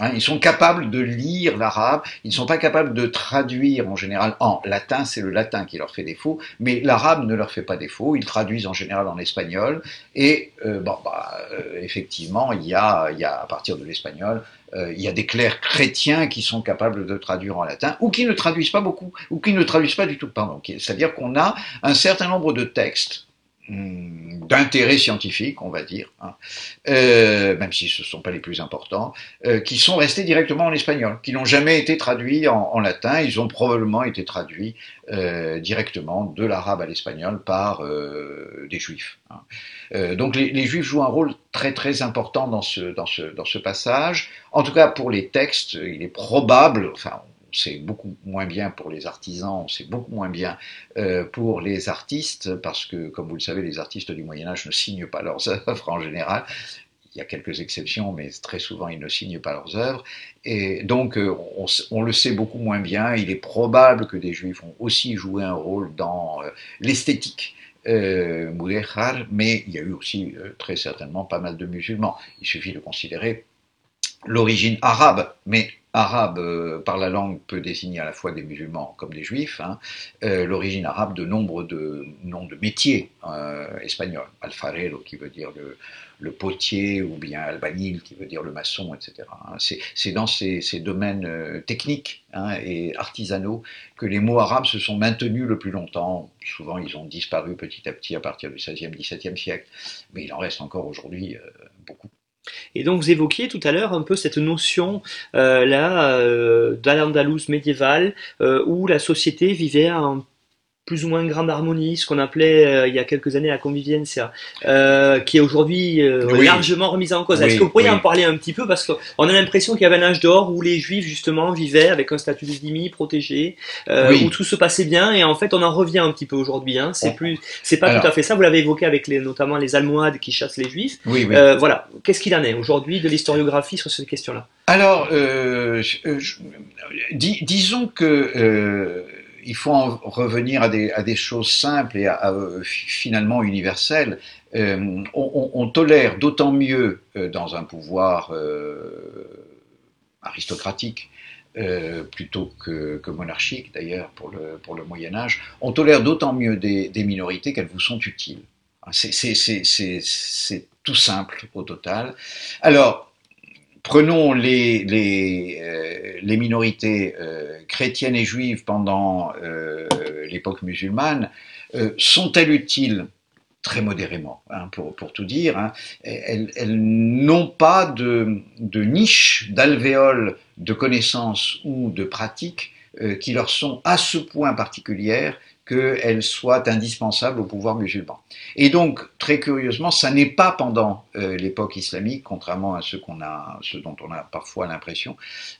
Hein, ils sont capables de lire l'arabe, ils ne sont pas capables de traduire en général en latin, c'est le latin qui leur fait défaut, mais l'arabe ne leur fait pas défaut, ils traduisent en général en espagnol, et bon, bah, effectivement, il y, a, y a à partir de l'espagnol euh, il y a des clercs chrétiens qui sont capables de traduire en latin, ou qui ne traduisent pas beaucoup, ou qui ne traduisent pas du tout, pardon. C'est-à-dire qu'on a un certain nombre de textes d'intérêt scientifique, on va dire, hein, euh, même si ce ne sont pas les plus importants, euh, qui sont restés directement en espagnol, qui n'ont jamais été traduits en, latin, ils ont probablement été traduits directement de l'arabe à l'espagnol par des juifs. Hein. Euh, donc les, Juifs jouent un rôle très très important dans ce, dans, ce, dans ce passage. En tout cas pour les textes, il est probable, enfin c'est beaucoup moins bien pour les artisans, c'est beaucoup moins bien euh, pour les artistes, parce que, comme vous le savez, les artistes du Moyen Âge ne signent pas leurs œuvres en général. Il y a quelques exceptions, mais très souvent, ils ne signent pas leurs œuvres. Et donc, euh, on, le sait beaucoup moins bien. Il est probable que des juifs ont aussi joué un rôle dans l'esthétique euh, mais il y a eu aussi euh, très certainement pas mal de musulmans. Il suffit de considérer l'origine arabe, mais arabe euh, par la langue peut désigner à la fois des musulmans comme des juifs, hein, euh, l'origine arabe de nombre de noms de métiers espagnols, alfarero qui veut dire le, potier ou bien albanil qui veut dire le maçon, etc. Hein. C'est dans ces, domaines euh, techniques hein, et artisanaux que les mots arabes se sont maintenus le plus longtemps. Souvent, ils ont disparu petit à petit à partir du 16e, 17e siècle, mais il en reste encore aujourd'hui euh, beaucoup. Et donc vous évoquiez tout à l'heure un peu cette notion euh, là euh, d'Al-Andalus médiéval où la société vivait un plus ou moins grande harmonie, ce qu'on appelait euh, il y a quelques années la convivencia, euh, qui est aujourd'hui euh, largement remise en cause. Est-ce que vous pourriez en parler un petit peu? Parce qu'on a l'impression qu'il y avait un âge d'or où les juifs justement vivaient avec un statut de dhimmi protégé, où tout se passait bien, et en fait on en revient un petit peu aujourd'hui. Hein. C'est plus, c'est pas tout à fait ça. Vous l'avez évoqué avec les, notamment les Almohades qui chassent les juifs. voilà. Qu'est-ce qu'il en est aujourd'hui de l'historiographie sur cette question-là? Alors, disons que il faut en revenir à des, choses simples et euh, finalement universelles. Euh, on, tolère d'autant mieux euh, dans un pouvoir aristocratique plutôt que, monarchique d'ailleurs pour le, Moyen Âge, on tolère d'autant mieux des, minorités qu'elles vous sont utiles. C'est tout simple au total. Alors, prenons les, les minorités chrétiennes et juives pendant l'époque musulmane sont-elles utiles? Très modérément, hein, pour, tout dire. Hein. Elles, n'ont pas de, niche, d'alvéole de connaissances ou de pratiques euh, qui leur sont à ce point particulières qu'elles soient indispensables au pouvoir musulman. Et donc, très curieusement, ça n'est pas pendant euh, l'époque islamique, contrairement à ce, dont on a parfois l'impression,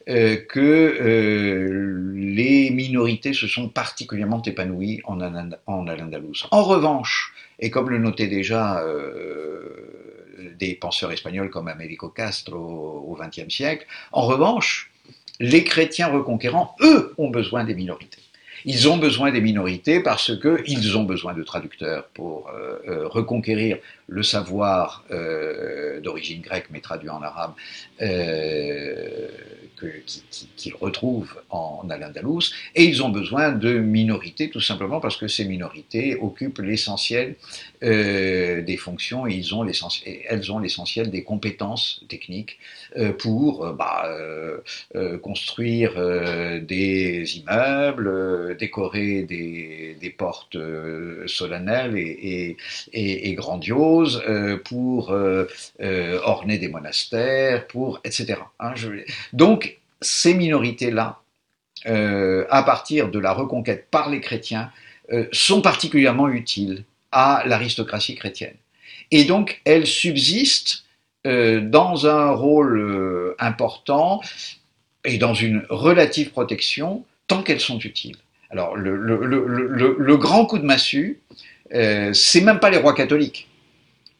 euh, que euh, les minorités se sont particulièrement épanouies en, en Al-Andalus. En revanche, et comme le notaient déjà des penseurs espagnols comme Américo Castro au XXe siècle, en revanche, les chrétiens reconquérants, eux, ont besoin des minorités. Ils ont besoin des minorités parce qu'ils ont besoin de traducteurs pour euh, euh, reconquérir le savoir euh, d'origine grecque mais traduit en arabe qu'ils retrouvent en Al-Andalus, et ils ont besoin de minorités tout simplement parce que ces minorités occupent l'essentiel des fonctions et ils ont elles ont l'essentiel des compétences techniques pour bah, construire des immeubles, décorer des, portes solennelles et, grandioses, euh, pour euh, euh, orner des monastères, pour etc. Hein, donc ces minorités-là, à partir de la reconquête par les chrétiens, sont particulièrement utiles à l'aristocratie chrétienne. Et donc elles subsistent dans un rôle important et dans une relative protection tant qu'elles sont utiles. Alors le, grand coup de massue, c'est même pas les rois catholiques.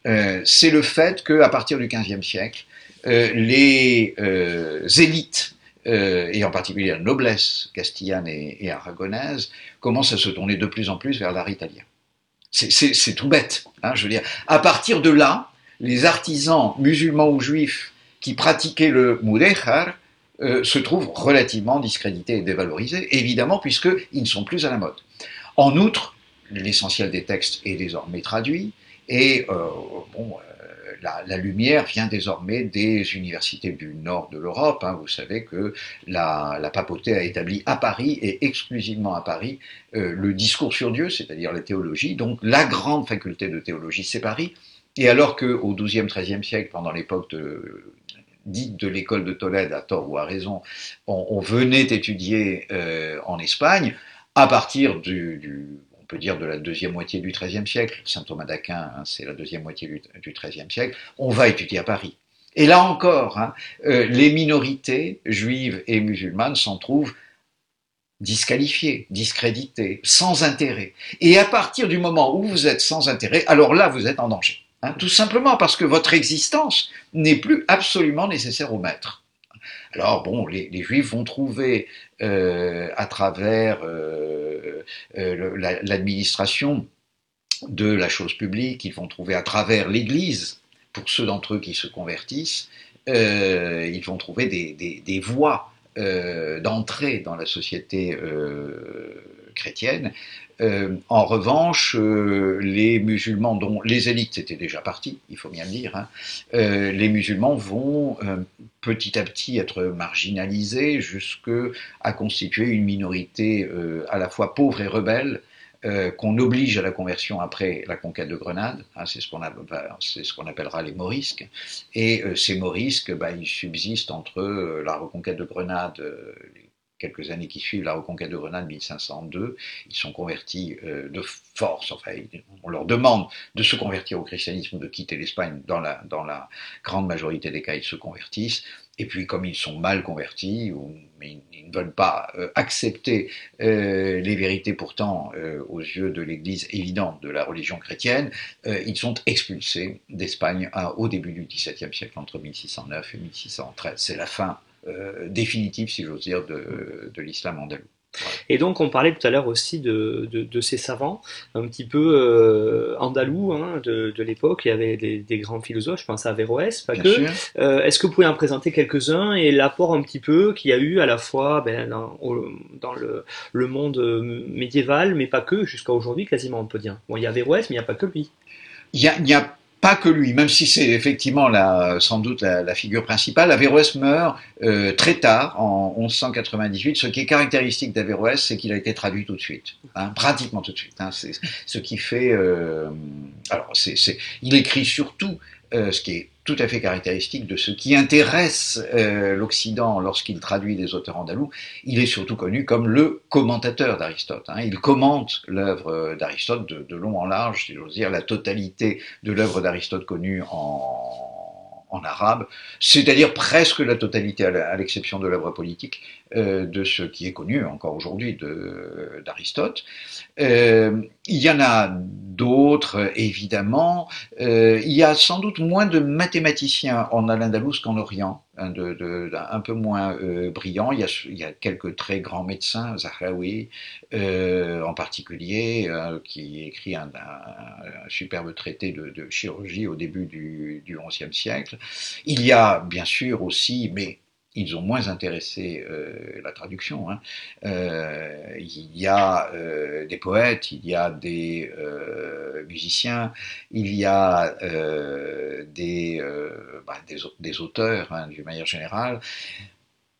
Euh, c'est le fait qu'à partir du XVe siècle, euh, les euh, élites, et en particulier la noblesse castillane et, aragonaise, commencent à se tourner de plus en plus vers l'art italien. C'est tout bête, hein, je veux dire. À partir de là, les artisans musulmans ou juifs qui pratiquaient le mudéjar se trouvent relativement discrédités et dévalorisés, évidemment, puisqu'ils ne sont plus à la mode. En outre, l'essentiel des textes est désormais traduit, et euh, bon, euh, la, lumière vient désormais des universités du nord de l'Europe. Hein. Vous savez que la, papauté a établi à Paris et exclusivement à Paris euh, le discours sur Dieu, c'est-à-dire la théologie. Donc la grande faculté de théologie, c'est Paris. Et alors qu'au XIIe, XIIIe siècle, pendant l'époque dite de l'école de Tolède, à tort ou à raison, on, venait étudier en Espagne, à partir du peut dire de la deuxième moitié du XIIIe siècle, Saint Thomas d'Aquin, hein, c'est la deuxième moitié du, XIIIe siècle, on va étudier à Paris. Et là encore, hein, euh, les minorités juives et musulmanes s'en trouvent disqualifiées, discréditées, sans intérêt. Et à partir du moment où vous êtes sans intérêt, alors là, vous êtes en danger. Hein, tout simplement parce que votre existence n'est plus absolument nécessaire au maître. Alors bon, les, juifs vont trouver euh, à travers euh, euh, l'administration de la chose publique, ils vont trouver à travers l'Église, pour ceux d'entre eux qui se convertissent, ils vont trouver des, voies d'entrée dans la société chrétienne euh, en revanche, euh, les musulmans, dont les élites étaient déjà partis, il faut bien le dire, hein, euh, les musulmans vont petit à petit être marginalisés jusqu'à constituer une minorité à la fois pauvre et rebelle, qu'on oblige à la conversion après la conquête de Grenade, hein, c'est ce qu'on appellera les morisques, et ces morisques, bah, ils subsistent entre la reconquête de Grenade, quelques années qui suivent la reconquête de Grenade 1502, ils sont convertis euh, de force, enfin on leur demande de se convertir au christianisme, de quitter l'Espagne, dans la, grande majorité des cas ils se convertissent, et puis comme ils sont mal convertis, ou, mais ils, ne veulent pas euh, accepter euh, les vérités pourtant aux yeux de l'Église évidente de la religion chrétienne, ils sont expulsés d'Espagne au début du XVIIe siècle, entre 1609 et 1613. C'est la fin définitive, si j'ose dire, de, l'islam andalou. Et donc on parlait tout à l'heure aussi de, ces savants, un petit peu euh, andalous hein, de, l'époque, il y avait des, grands philosophes, je pense à Averroès, pas que. Euh, est-ce que vous pouvez en présenter quelques-uns et l'apport un petit peu qu'il y a eu à la fois ben, dans, le, monde médiéval, mais pas que, jusqu'à aujourd'hui quasiment on peut dire. Bon, il y a Averroès, mais il n'y a pas que lui. Il y a, pas que lui, même si c'est effectivement la, sans doute la, figure principale, Averroès meurt euh, très tard, en 1198. Ce qui est caractéristique d'Averroès, c'est qu'il a été traduit tout de suite, hein, pratiquement tout de suite. Hein, c'est ce qui fait. Euh, alors, il écrit surtout euh, ce qui est tout à fait caractéristique de ce qui intéresse euh, l'Occident lorsqu'il traduit des auteurs andalous. Il est surtout connu comme le commentateur d'Aristote. Hein. Il commente l'œuvre d'Aristote de, long en large, si j'ose dire, la totalité de l'œuvre d'Aristote connue en, arabe, c'est-à-dire presque la totalité, à l'exception de l'œuvre politique, euh, de ce qui est connu encore aujourd'hui d'Aristote. Euh, il y en a d'autres, évidemment. Euh, il y a sans doute moins de mathématiciens en Al-Andalus qu'en Orient, hein, un peu moins brillants. Il y, a, il y, a, quelques très grands médecins, Zahraoui en particulier, qui écrit un, superbe traité de, chirurgie au début du XIe siècle. Il y a bien sûr aussi, mais ils ont moins intéressé euh, la traduction. Hein. Euh, il y a euh, des poètes, il y a des musiciens, il y a des, bah, des, auteurs hein, d'une manière générale.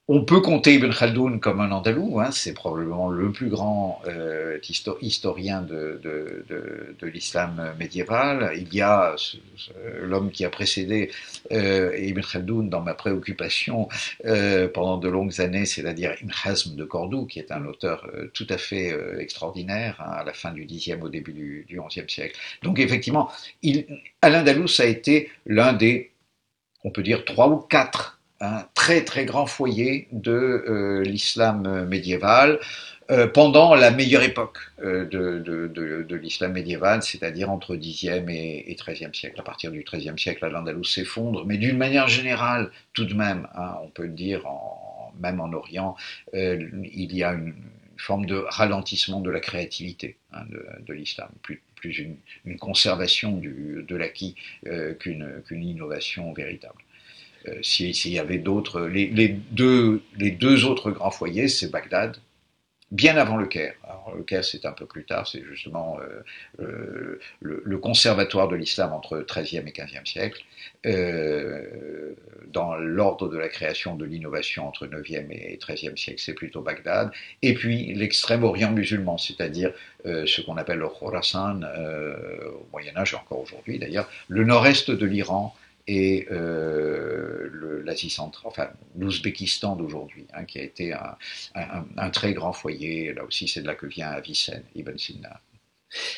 On peut compter Ibn Khaldoun comme un andalou, hein, c'est probablement le plus grand euh, historien de, l'islam médiéval. Il y a l'homme qui a précédé euh, Ibn Khaldoun dans ma préoccupation euh, pendant de longues années, c'est-à-dire Ibn Hazm de Cordoue, qui est un auteur tout à fait extraordinaire hein, à la fin du Xe, au début du, XIe siècle. Donc effectivement, Al-Andalus a été l'un des, on peut dire, trois ou quatre un très très grand foyer de euh, l'islam médiéval euh, pendant la meilleure époque euh, de, l'islam médiéval, c'est-à-dire entre 10e et, 13e siècle. À partir du 13e siècle, l'Andalous s'effondre, mais d'une manière générale, tout de même, hein, on peut le dire, en, même en Orient, il y a une, forme de ralentissement de la créativité hein, de, l'islam, plus, une, conservation de l'acquis qu'une innovation véritable. Euh, s'il y avait d'autres, les, deux, autres grands foyers, c'est Bagdad, bien avant le Caire. Alors, le Caire, c'est un peu plus tard, c'est justement euh, euh, le, conservatoire de l'islam entre 13e et 15e siècle, dans l'ordre de la création de l'innovation entre 9e et 13e siècle, c'est plutôt Bagdad, et puis l'extrême-orient musulman, c'est-à-dire ce qu'on appelle le Khorasan, au Moyen-Âge et encore aujourd'hui d'ailleurs, le nord-est de l'Iran, et euh, l'Asie centrale, enfin l'Ouzbékistan d'aujourd'hui, hein, qui a été un, très grand foyer. Là aussi, c'est de là que vient Avicenne, Ibn Sina.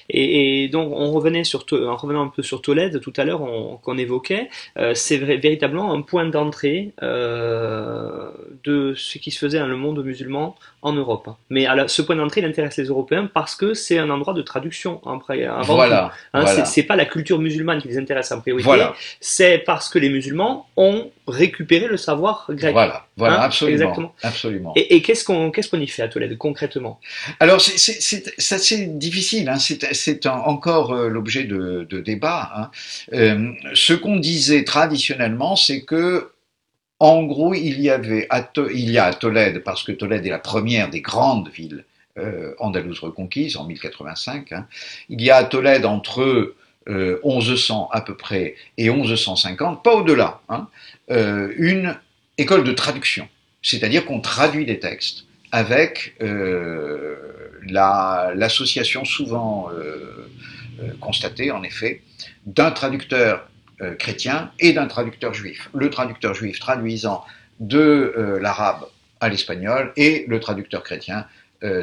Et, donc, on revenait en revenant un peu sur Tolède tout à l'heure, qu'on évoquait, euh, c'est véritablement un point d'entrée euh, de ce qui se faisait dans le monde musulman en Europe. Mais alors, ce point d'entrée, il intéresse les Européens parce que c'est un endroit de traduction. Après, avant voilà, hein, C'est pas la culture musulmane qui les intéresse en priorité, c'est parce que les musulmans ont récupéré le savoir grec. Voilà, voilà, hein, absolument. Exactement. absolument. Et, qu'est-ce qu'on qu'est-ce qu'on y fait à Tolède concrètement? Alors, c'est assez difficile. Hein c'est encore euh, l'objet de, débats. Hein. Euh, ce qu'on disait traditionnellement, c'est que en gros, il y avait a à Tolède, parce que Tolède est la première des grandes villes euh, andalouses reconquises en 1085. Hein. il y a à Tolède entre 1100 à peu près et 1150, pas au-delà, hein, une école de traduction, c'est-à-dire qu'on traduit des textes avec l'association souvent euh, euh, constatée, en effet, d'un traducteur euh, chrétien et d'un traducteur juif. Le traducteur juif traduisant de l'arabe à l'espagnol et le traducteur chrétien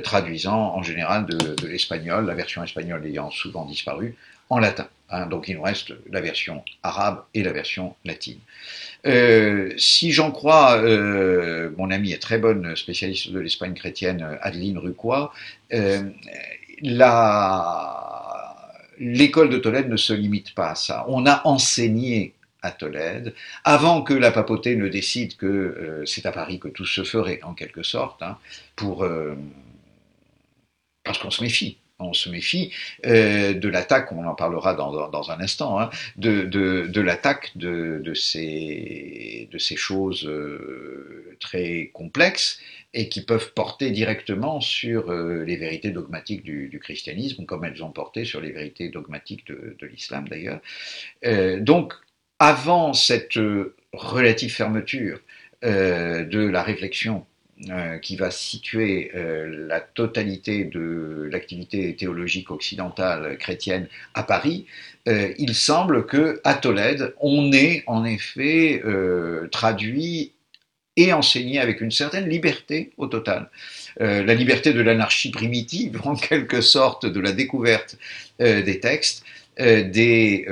traduisant en général de, l'espagnol, la version espagnole ayant souvent disparu, en latin. Hein. donc il nous reste la version arabe et la version latine. Euh, si j'en crois, euh, mon amie est très bonne spécialiste de l'Espagne chrétienne, Adeline Rucois, euh, l'école de Tolède ne se limite pas à ça. On a enseigné à Tolède, avant que la papauté ne décide que c'est à Paris que tout se ferait, en quelque sorte, hein, pour, parce qu'on se méfie. on se méfie euh, de l'attaque, on en parlera dans, un instant, hein, de, l'attaque de, ces, choses euh, très complexes et qui peuvent porter directement sur euh, les vérités dogmatiques du, christianisme, comme elles ont porté sur les vérités dogmatiques de, l'islam d'ailleurs. Euh, donc, avant cette relative fermeture euh, de la réflexion euh, qui va situer euh, la totalité de l'activité théologique occidentale chrétienne à Paris, euh, il semble que à Tolède, on ait en effet euh, traduit et enseigné avec une certaine liberté au total. Euh, la liberté de l'anarchie primitive, en quelque sorte, de la découverte des textes, des,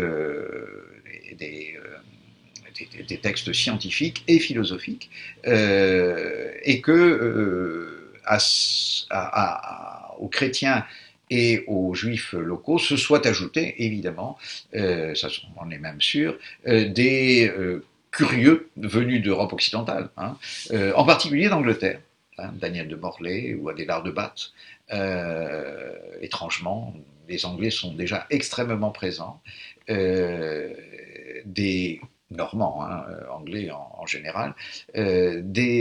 des des, textes scientifiques et philosophiques, euh, et que euh, aux chrétiens et aux juifs locaux se soient ajoutés, évidemment, euh, ça on est même sûr, euh, des euh, curieux venus d'Europe occidentale, hein, euh, en particulier d'Angleterre. Hein, Daniel de Morlaix ou Adélard de Bath. étrangement, les Anglais sont déjà extrêmement présents. des normands, hein, euh, anglais en, général, euh,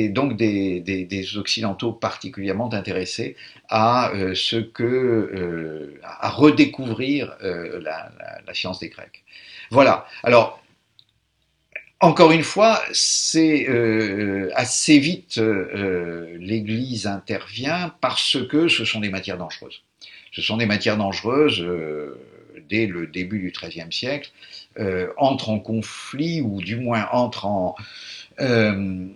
donc des, occidentaux particulièrement intéressés à euh, euh, redécouvrir euh, la, la, la, science des Grecs. Voilà. Alors. Encore une fois, c'est euh, assez vite l'Église intervient parce que ce sont des matières dangereuses. Ce sont des matières dangereuses dès le début du XIIIe siècle euh, entre en conflit, ou du moins entre en, euh,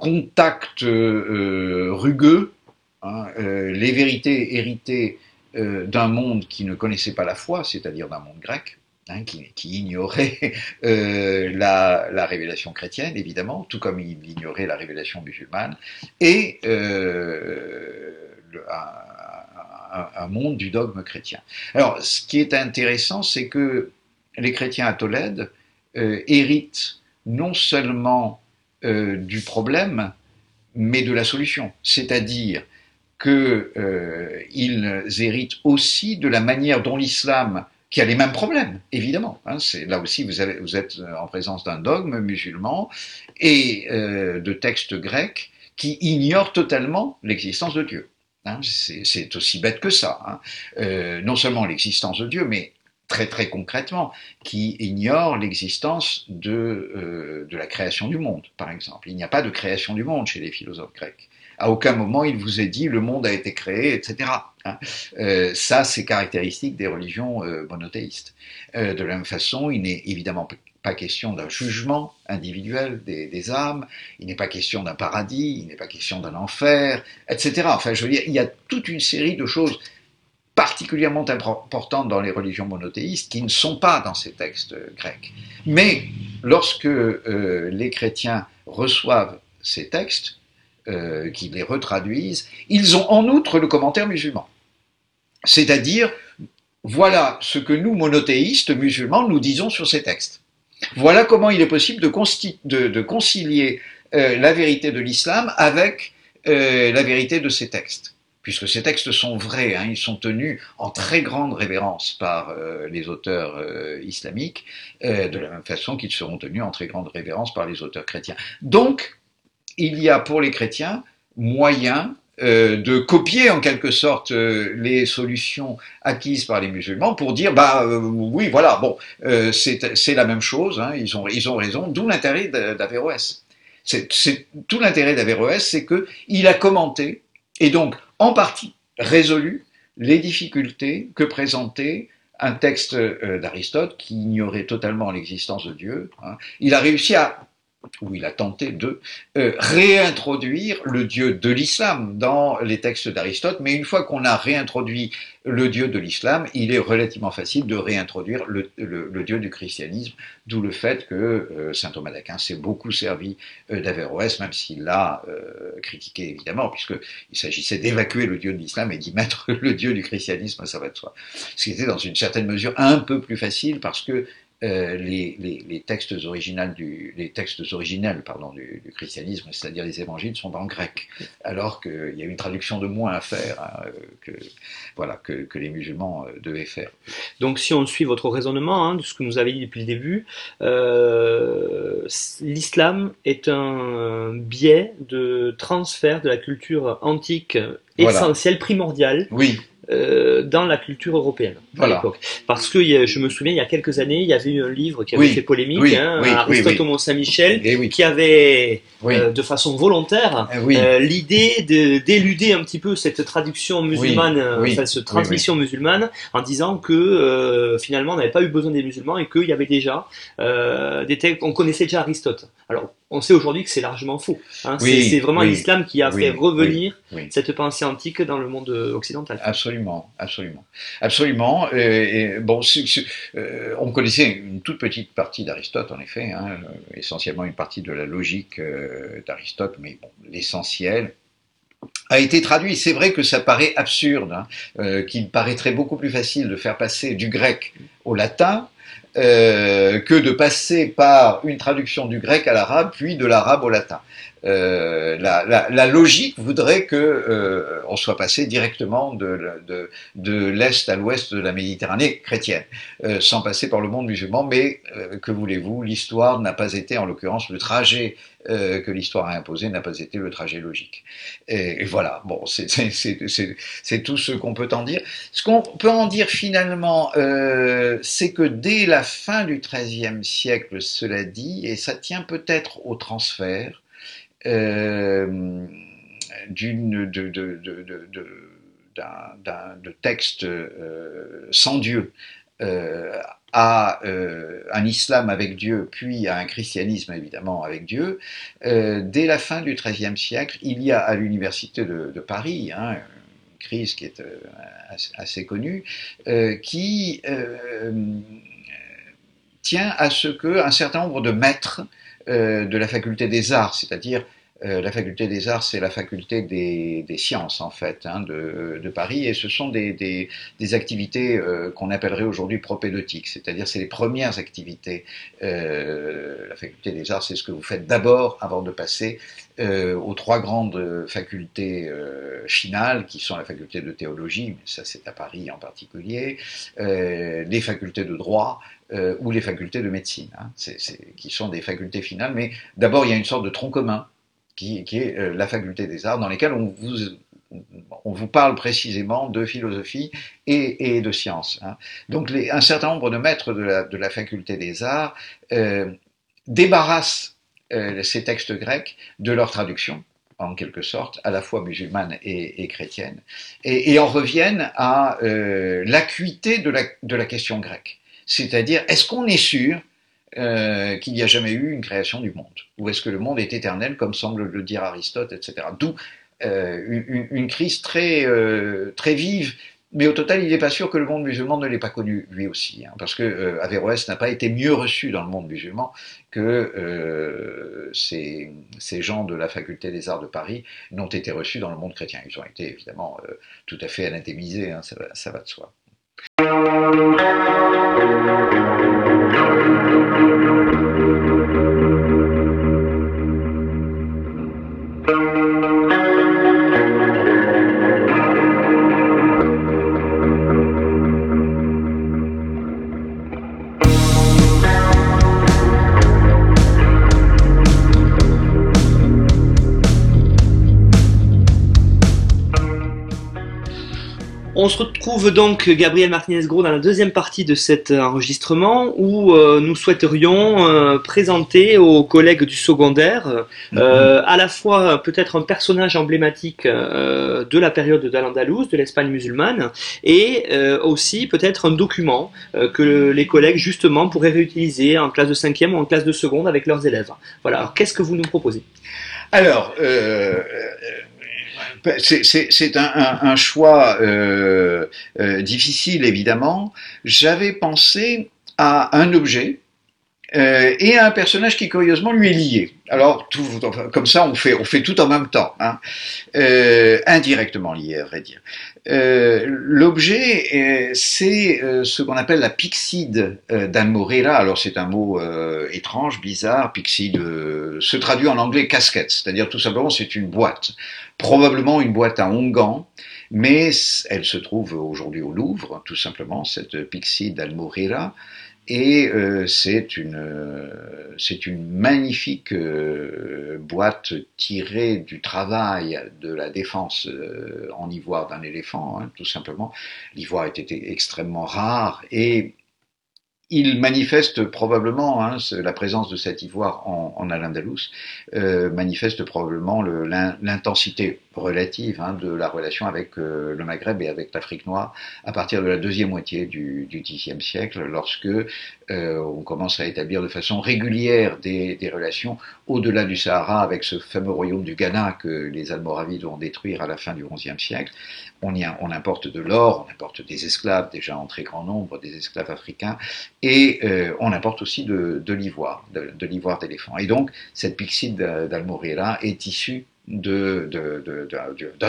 contact euh, rugueux, hein, euh, les vérités héritées euh, d'un monde qui ne connaissait pas la foi, c'est-à-dire d'un monde grec, Qui, ignorait euh, la, la, révélation chrétienne, évidemment, tout comme il ignorait la révélation musulmane, et euh, un, monde du dogme chrétien. Alors, ce qui est intéressant, c'est que les chrétiens à Tolède euh, héritent non seulement du problème, mais de la solution. C'est-à-dire qu'ils héritent aussi de la manière dont l'islam, qui a les mêmes problèmes, évidemment, hein, là aussi vous, êtes en présence d'un dogme musulman et euh, de textes grecs qui ignorent totalement l'existence de Dieu. Hein, c'est aussi bête que ça. Hein. Euh, non seulement l'existence de Dieu, mais très très concrètement, qui ignore l'existence euh, de la création du monde, par exemple. Il n'y a pas de création du monde chez les philosophes grecs. À aucun moment il vous est dit le monde a été créé, etc. Hein. Euh, ça, c'est caractéristique des religions euh, monothéistes. Euh, de la même façon, il n'est évidemment pas question d'un jugement individuel des, âmes, il n'est pas question d'un paradis, il n'est pas question d'un enfer, etc. Enfin, je veux dire, il y a toute une série de choses particulièrement importantes dans les religions monothéistes qui ne sont pas dans ces textes grecs. Mais lorsque les chrétiens reçoivent ces textes, euh, qui les retraduisent, ils ont en outre le commentaire musulman. C'est-à-dire, voilà ce que nous, monothéistes musulmans, nous disons sur ces textes. Voilà comment il est possible de, concilier euh, la vérité de l'islam avec euh, la vérité de ces textes puisque ces textes sont vrais, hein, ils sont tenus en très grande révérence par les auteurs islamiques, de la même façon qu'ils seront tenus en très grande révérence par les auteurs chrétiens. Donc, il y a pour les chrétiens moyen euh, de copier en quelque sorte euh, les solutions acquises par les musulmans pour dire bah euh, oui voilà bon c'est la même chose hein, ils ont ils ont raison d'où l'intérêt d'Averroès c'est tout l'intérêt d'Averroès c'est que il a commenté et donc en partie résolu les difficultés que présentait un texte d'Aristote qui ignorait totalement l'existence de Dieu. Hein. Il a réussi à où il a tenté de euh, réintroduire le dieu de l'islam dans les textes d'Aristote, mais une fois qu'on a réintroduit le dieu de l'islam, il est relativement facile de réintroduire le, dieu du christianisme, d'où le fait que euh, saint Thomas d'Aquin s'est beaucoup servi euh, d'Averroès, même s'il l'a euh, critiqué évidemment, puisqu'il s'agissait d'évacuer le dieu de l'islam et d'y mettre le dieu du christianisme, ça va de soi. Ce qui était dans une certaine mesure un peu plus facile parce que euh, les, les, les, textes originaux du, les textes originels pardon, du, du christianisme, c'est-à-dire les évangiles, sont en grec, alors qu'il y a une traduction de moins à faire hein, que, voilà, que, que, les musulmans euh, devaient faire. Donc si on suit votre raisonnement, hein, de ce que nous avez dit depuis le début, euh, l'islam est un biais de transfert de la culture antique essentielle, primordiale. Oui euh, dans la culture européenne voilà. à l'époque. Parce que je me souviens, il y a quelques années, il y avait eu un livre qui avait oui, fait polémique, oui, hein, oui, Aristote au Mont-Saint-Michel, Eh qui avait, euh, de façon volontaire, euh, l'idée d'éluder un petit peu cette traduction musulmane, enfin, cette transmission musulmane, en disant que euh, finalement on n'avait pas eu besoin des musulmans et qu'il y avait déjà des textes, on connaissait déjà Aristote. Alors, on sait aujourd'hui que c'est largement faux. Hein. c'est vraiment l'islam qui a fait revenir cette pensée antique dans le monde occidental. Absolument, absolument, absolument. Et bon, euh, on connaissait une toute petite partie d'Aristote, en effet, hein, essentiellement une partie de la logique euh, d'Aristote, mais bon, l'essentiel a été traduit. C'est vrai que ça paraît absurde, hein, euh, qu'il paraîtrait beaucoup plus facile de faire passer du grec au latin euh, que de passer par une traduction du grec à l'arabe, puis de l'arabe au latin. Euh, la, la, logique voudrait que euh, on soit passé directement de, de, de l'est à l'ouest de la Méditerranée chrétienne, euh, sans passer par le monde musulman. Mais euh, que voulez-vous, l'histoire n'a pas été, en l'occurrence, le trajet euh, que l'histoire a imposé n'a pas été le trajet logique. Et, et voilà, bon, c'est tout ce qu'on peut en dire. Ce qu'on peut en dire finalement, c'est que dès la fin du XIIIe siècle, cela dit, et ça tient peut-être au transfert, euh, de texte euh, sans Dieu euh, à un islam avec Dieu, puis à un christianisme évidemment avec Dieu, dès la fin du XIIIe siècle, il y a à l'université de, Paris, hein, une crise qui est assez, connue, qui tient à ce qu'un certain nombre de maîtres de la faculté des arts, c'est-à-dire euh, la faculté des arts, c'est la faculté des, sciences, en fait, hein, de, Paris, et ce sont des, activités euh, qu'on appellerait aujourd'hui propédeutiques, c'est-à-dire c'est les premières activités. Euh, la faculté des arts, c'est ce que vous faites d'abord avant de passer euh, aux trois grandes facultés euh, finales, qui sont la faculté de théologie, ça c'est à Paris en particulier, les facultés de droit, ou les facultés de médecine, hein, qui sont des facultés finales, mais d'abord il y a une sorte de tronc commun qui, est euh, la faculté des arts, dans lesquelles on vous, parle précisément de philosophie et, de sciences. Hein. Donc un certain nombre de maîtres de la, faculté des arts euh, débarrassent euh, ces textes grecs de leur traduction, en quelque sorte, à la fois musulmane et, et chrétienne, et, en reviennent à euh, l'acuité de la, de la question grecque. C'est-à-dire, est-ce qu'on est sûr euh, qu'il n'y a jamais eu une création du monde? Ou est-ce que le monde est éternel, comme semble le dire Aristote, etc. D'où euh, une, crise très, euh, très vive, mais au total, il n'est pas sûr que le monde musulman ne l'ait pas connu lui aussi, hein, parce que Averroès n'a pas été mieux reçu dans le monde musulman que ces, gens de la faculté des arts de Paris n'ont été reçus dans le monde chrétien. Ils ont été évidemment tout à fait anathémisés, hein, ça va de soi. Música On se retrouve donc, Gabriel Martinez-Gros, dans la deuxième partie de cet enregistrement où euh, nous souhaiterions euh, présenter aux collègues du secondaire euh, à la fois peut-être un personnage emblématique euh, de la période d'Al-Andalus, de l'Espagne musulmane, et euh, aussi peut-être un document euh, que les collègues justement pourraient réutiliser en classe de cinquième ou en classe de seconde avec leurs élèves. Voilà, alors qu'est-ce que vous nous proposez? Alors, c'est un, choix euh, euh, difficile, évidemment. J'avais pensé à un objet euh, et un personnage qui curieusement lui est lié. Alors tout, comme ça, on fait, tout en même temps, hein. indirectement lié à vrai dire. Euh, L'objet, c'est euh, ce qu'on appelle la pixide euh, d'Almorera. Alors c'est un mot euh, étrange, bizarre. Pixide se traduit en anglais casquette, c'est-à-dire tout simplement c'est une boîte, probablement une boîte à onguents mais elle se trouve aujourd'hui au Louvre, tout simplement, cette pixie d'Almorera, et euh, c'est une, euh, une magnifique euh, boîte tirée du travail de la défense en ivoire d'un éléphant, hein, tout simplement. L'ivoire était extrêmement rare et il manifeste probablement, hein, la présence de cet ivoire en, en Al-Andalus, euh, manifeste probablement l'intensité relative hein, de la relation avec euh, le Maghreb et avec l'Afrique noire à partir de la deuxième moitié du, du Xe siècle, lorsque euh, on commence à établir de façon régulière des, des relations au-delà du Sahara avec ce fameux royaume du Ghana que les Almoravides vont détruire à la fin du XIe siècle. On, y importe de l'or, on importe des esclaves déjà en très grand nombre, des esclaves africains, et euh, on importe aussi de, l'ivoire, de, l'ivoire d'éléphant. Et donc cette pixide d'Almorera est issue d'un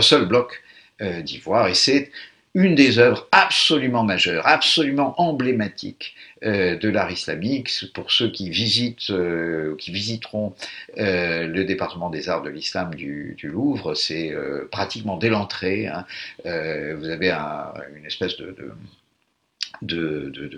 seul bloc euh, d'ivoire, et c'est une des œuvres absolument majeures, absolument emblématiques de l'art islamique. Pour ceux qui visitent, euh, qui visiteront euh, le département des arts de l'islam du, Louvre, c'est euh, pratiquement dès l'entrée. Hein, euh, vous avez un, une espèce de, euh,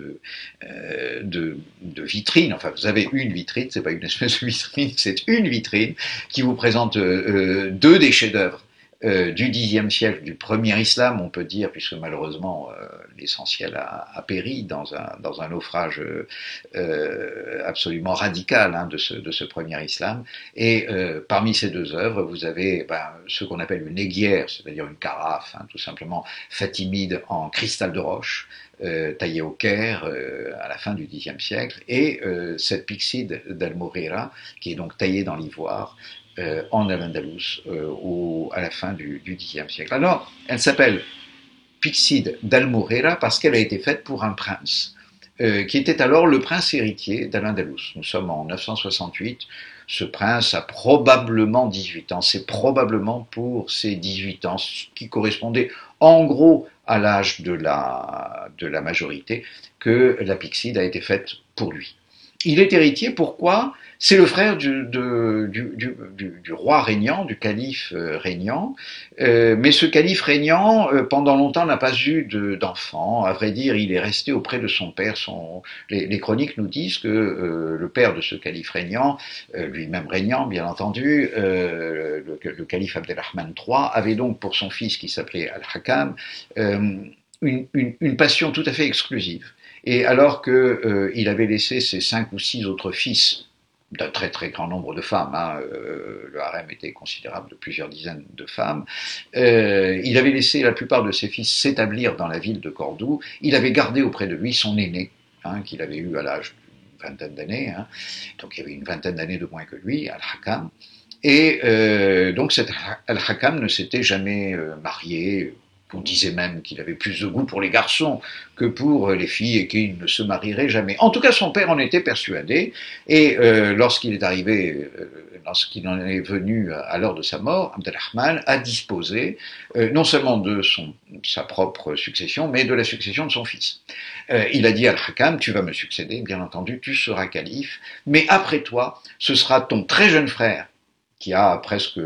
vitrine. Enfin, vous avez une vitrine, c'est pas une espèce de vitrine, c'est une vitrine qui vous présente euh, deux des chefs-d'œuvre euh, du Xe siècle, du premier islam, on peut dire, puisque malheureusement euh, l'essentiel a, péri dans un, dans un naufrage euh, absolument radical hein, de, ce, de, ce, premier islam. Et parmi ces deux œuvres, vous avez ben, ce qu'on appelle une aiguière, c'est-à-dire une carafe, hein, tout simplement fatimide en cristal de roche, euh, taillée au Caire à la fin du Xe siècle, et cette pixide d'Almorera, qui est donc taillée dans l'ivoire, euh, en Al-Andalus euh, à la fin du, Xe siècle. Alors, elle s'appelle Pixide d'Almorera parce qu'elle a été faite pour un prince, euh, qui était alors le prince héritier d'Al-Andalus. Nous sommes en 968. Ce prince a probablement 18 ans. C'est probablement pour ses 18 ans, qui correspondait en gros à l'âge de la, de la majorité, que la Pixide a été faite pour lui. Il est héritier, pourquoi? C'est le frère du, roi régnant, du calife euh, régnant, euh, mais ce calife régnant, euh, pendant longtemps, n'a pas eu d'enfant. à vrai dire, il est resté auprès de son père. Les, chroniques nous disent que le père de ce calife régnant, lui-même régnant, bien entendu, le, le, calife Abdelrahman III, avait donc pour son fils, qui s'appelait Al-Hakam, une passion tout à fait exclusive. Et alors qu'il euh, avait laissé ses cinq ou six autres fils d'un très très grand nombre de femmes, hein, euh, le harem était considérable de plusieurs dizaines de femmes, euh, il avait laissé la plupart de ses fils s'établir dans la ville de Cordoue, il avait gardé auprès de lui son aîné, hein, qu'il avait eu à l'âge d'une vingtaine d'années, hein, donc il y avait une vingtaine d'années de moins que lui, Al-Hakam, et euh, donc cet Al-Hakam ne s'était jamais marié, on disait même qu'il avait plus de goût pour les garçons que pour les filles et qu'il ne se marierait jamais. En tout cas, son père en était persuadé, et euh, lorsqu'il est arrivé, euh, lorsqu'il en est venu à l'heure de sa mort, Abdelrahman a disposé euh, non seulement de son, sa propre succession, mais de la succession de son fils. il a dit à Al-Hakam, tu vas me succéder, bien entendu, tu seras calife, mais après toi, ce sera ton très jeune frère, qui a presque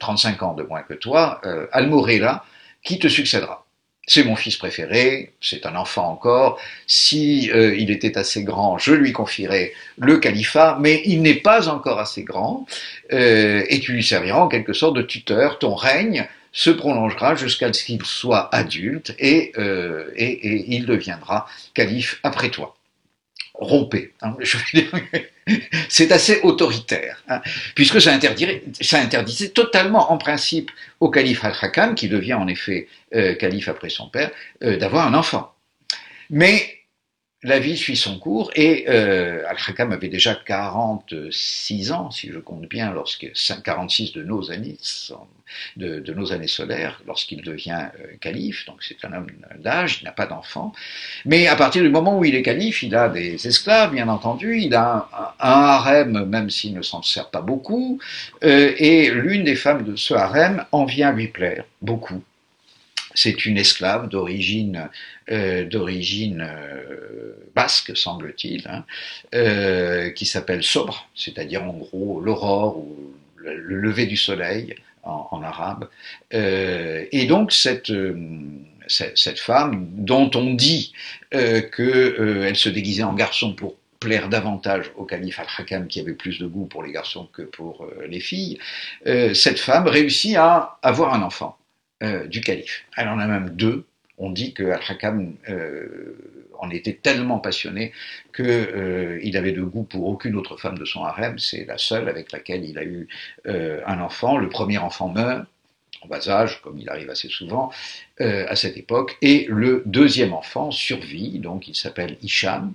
35 ans de moins que toi, Al-Mourela, qui te succédera. C'est mon fils préféré, c'est un enfant encore. Si euh, il était assez grand, je lui confierais le califat, mais il n'est pas encore assez grand, euh, et tu lui serviras en quelque sorte de tuteur. Ton règne se prolongera jusqu'à ce qu'il soit adulte, et, euh, il deviendra calife après toi rompez. Hein, c'est assez autoritaire, hein, puisque ça, ça, interdisait totalement, en principe, au calife al-Hakam, qui devient en effet euh, calife après son père, euh, d'avoir un enfant. Mais la vie suit son cours et euh, Al-Hakam avait déjà 46 ans, si je compte bien, lorsque 46 de nos années, de, nos années solaires, lorsqu'il devient euh, calife. Donc c'est un homme d'âge, il n'a pas d'enfant. Mais à partir du moment où il est calife, il a des esclaves, bien entendu, il a un, un harem, même s'il ne s'en sert pas beaucoup, euh, et l'une des femmes de ce harem en vient lui plaire beaucoup. C'est une esclave d'origine euh, euh, basque, semble-t-il, hein, euh, qui s'appelle Sobre, c'est-à-dire en gros l'aurore ou le lever du soleil en, arabe. Et donc cette, femme, dont on dit qu'elle se déguisait en garçon pour plaire davantage au calife al-Hakam qui avait plus de goût pour les garçons que pour les filles, cette femme réussit à avoir un enfant euh, du calife. Elle en a même deux. On dit que Al-Hakam euh, en était tellement passionné qu'il euh, avait de goût pour aucune autre femme de son harem. C'est la seule avec laquelle il a eu euh, un enfant. Le premier enfant meurt bas âge, comme il arrive assez souvent euh, à cette époque, et le deuxième enfant survit, donc il s'appelle Hicham.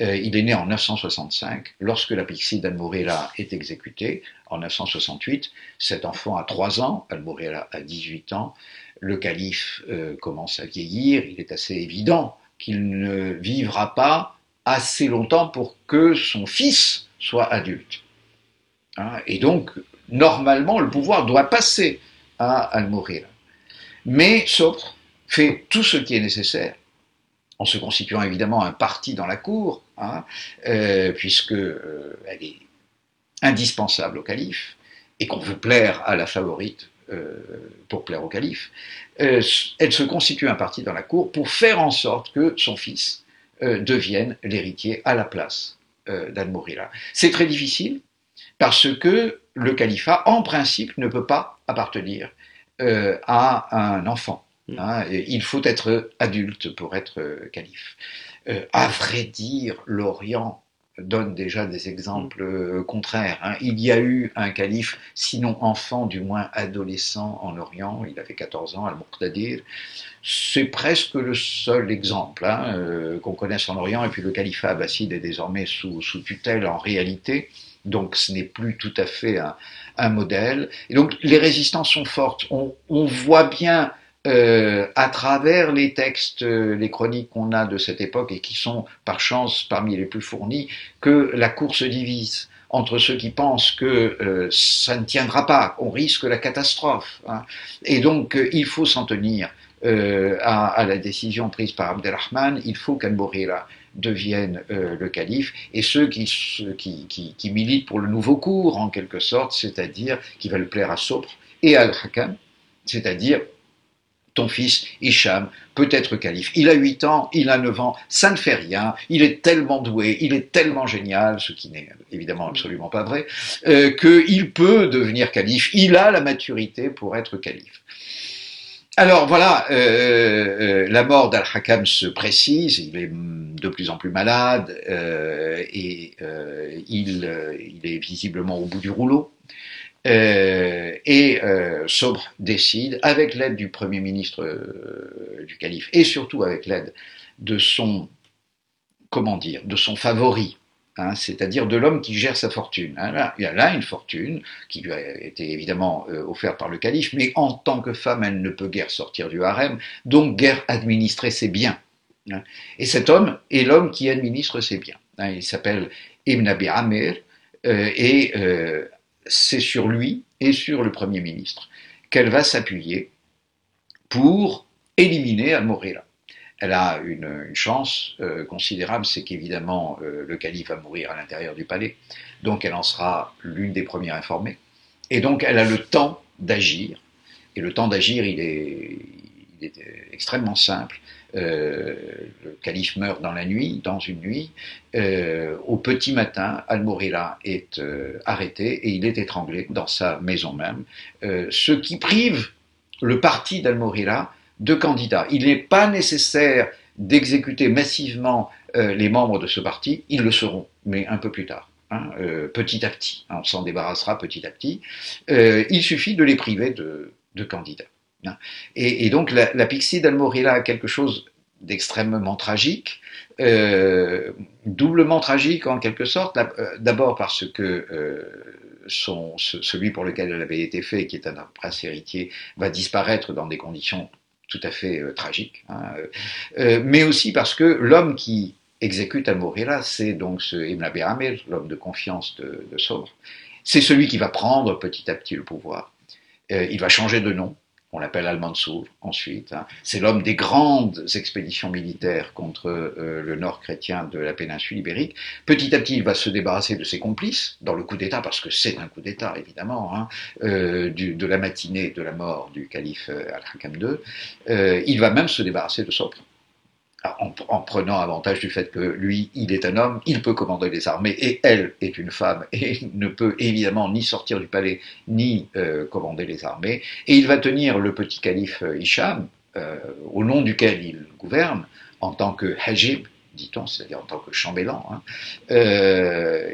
il est né en 965, lorsque la pixie d'Al-Mourela est exécutée en 968. Cet enfant a 3 ans, Al-Mourela a 18 ans. Le calife euh, commence à vieillir. Il est assez évident qu'il ne vivra pas assez longtemps pour que son fils soit adulte. Hein, et donc, normalement, le pouvoir doit passer à Al-Mourela. Mais Sopre fait tout ce qui est nécessaire en se constituant évidemment un parti dans la cour, hein, euh, puisque euh, elle est indispensable au calife, et qu'on veut plaire à la favorite euh, pour plaire au calife, elle se constitue un parti dans la cour pour faire en sorte que son fils devienne l'héritier à la place d'Al-Mourila. C'est très difficile parce que le califat, en principe, ne peut pas appartenir euh, à un enfant. Hein, il faut être adulte pour être euh, calife. à vrai dire, l'Orient donne déjà des exemples euh, contraires. Hein. Il y a eu un calife, sinon enfant, du moins adolescent en Orient, il avait 14 ans, Al-Muqtadir. C'est presque le seul exemple hein, euh, qu'on connaisse en Orient, et puis le califat abbasside est désormais sous, sous tutelle en réalité. Donc ce n'est plus tout à fait un, modèle. Donc les résistances sont fortes. On, on voit bien euh, à travers les textes, euh, les chroniques qu'on a de cette époque et qui sont par chance parmi les plus fournis, que la cour se divise entre ceux qui pensent que euh, ça ne tiendra pas, qu'on risque la catastrophe. Hein. Et donc il faut s'en tenir à, à, la décision prise par Abdelrahman, il faut qu'Al-Bourira devienne le calife, et ceux qui, qui, qui, militent pour le nouveau cours, en quelque sorte, c'est-à-dire qui veulent plaire à Sopre et à Al-Hakam, c'est-à-dire ton fils Hicham peut être calife. Il a 8 ans, il a 9 ans, ça ne fait rien, il est tellement doué, il est tellement génial, ce qui n'est évidemment absolument pas vrai, euh, qu'il peut devenir calife, il a la maturité pour être calife. Alors voilà, euh, euh, la mort d'Al-Hakam se précise, il est de plus en plus malade euh, et il, il, est visiblement au bout du rouleau. Euh, et euh, Sobre décide, avec l'aide du Premier ministre euh, du calife, et surtout avec l'aide de son, comment dire, de son favori, hein, c'est-à-dire de l'homme qui gère sa fortune. Hein, là, il a une fortune qui lui a été évidemment euh, offerte par le calife, mais en tant que femme, elle ne peut guère sortir du harem, donc guère administrer ses biens. Hein. Et cet homme est l'homme qui administre ses biens. Hein. il s'appelle Ibn Abi Amir, euh, et c'est sur lui et sur le Premier ministre qu'elle va s'appuyer pour éliminer Al-Mourira. Elle a une, chance euh, considérable, c'est qu'évidemment euh, le calife va mourir à l'intérieur du palais, donc elle en sera l'une des premières informées, et donc elle a le temps d'agir, et le temps d'agir il est, extrêmement simple. Euh, le calife meurt dans la nuit, dans une nuit. Au petit matin, Al-Mourila est arrêté et il est étranglé dans sa maison même, ce qui prive le parti d'Al-Mourila de candidats. Il n'est pas nécessaire d'exécuter massivement euh, les membres de ce parti, ils le seront, mais un peu plus tard. Hein, petit à petit, on s'en débarrassera petit à petit. il suffit de les priver de, candidats. Et, et, donc la, pixie d'Almorilla a quelque chose d'extrêmement tragique, euh, doublement tragique en quelque sorte, euh, d'abord parce que euh, celui pour lequel elle avait été fait, qui est un prince héritier, va disparaître dans des conditions tout à fait tragiques, hein, mais aussi parce que l'homme qui exécute Al-Mourira, c'est donc ce Ibn Abi l'homme de confiance de, de. C'est celui qui va prendre petit à petit le pouvoir. il va changer de nom, on l'appelle Al-Mansour ensuite. Hein. C'est l'homme des grandes expéditions militaires contre euh, le nord chrétien de la péninsule ibérique. Petit à petit, il va se débarrasser de ses complices dans le coup d'État, parce que c'est un coup d'État évidemment, hein, euh, de la matinée de la mort du calife euh, Al-Hakam II. il va même se débarrasser de Sopre en, prenant avantage du fait que lui, il est un homme, il peut commander les armées, et elle est une femme, et ne peut évidemment ni sortir du palais, ni euh, commander les armées. Et il va tenir le petit calife euh, Hicham, euh, au nom duquel il gouverne, en tant que hajib, dit-on, c'est-à-dire en tant que chambellan, hein,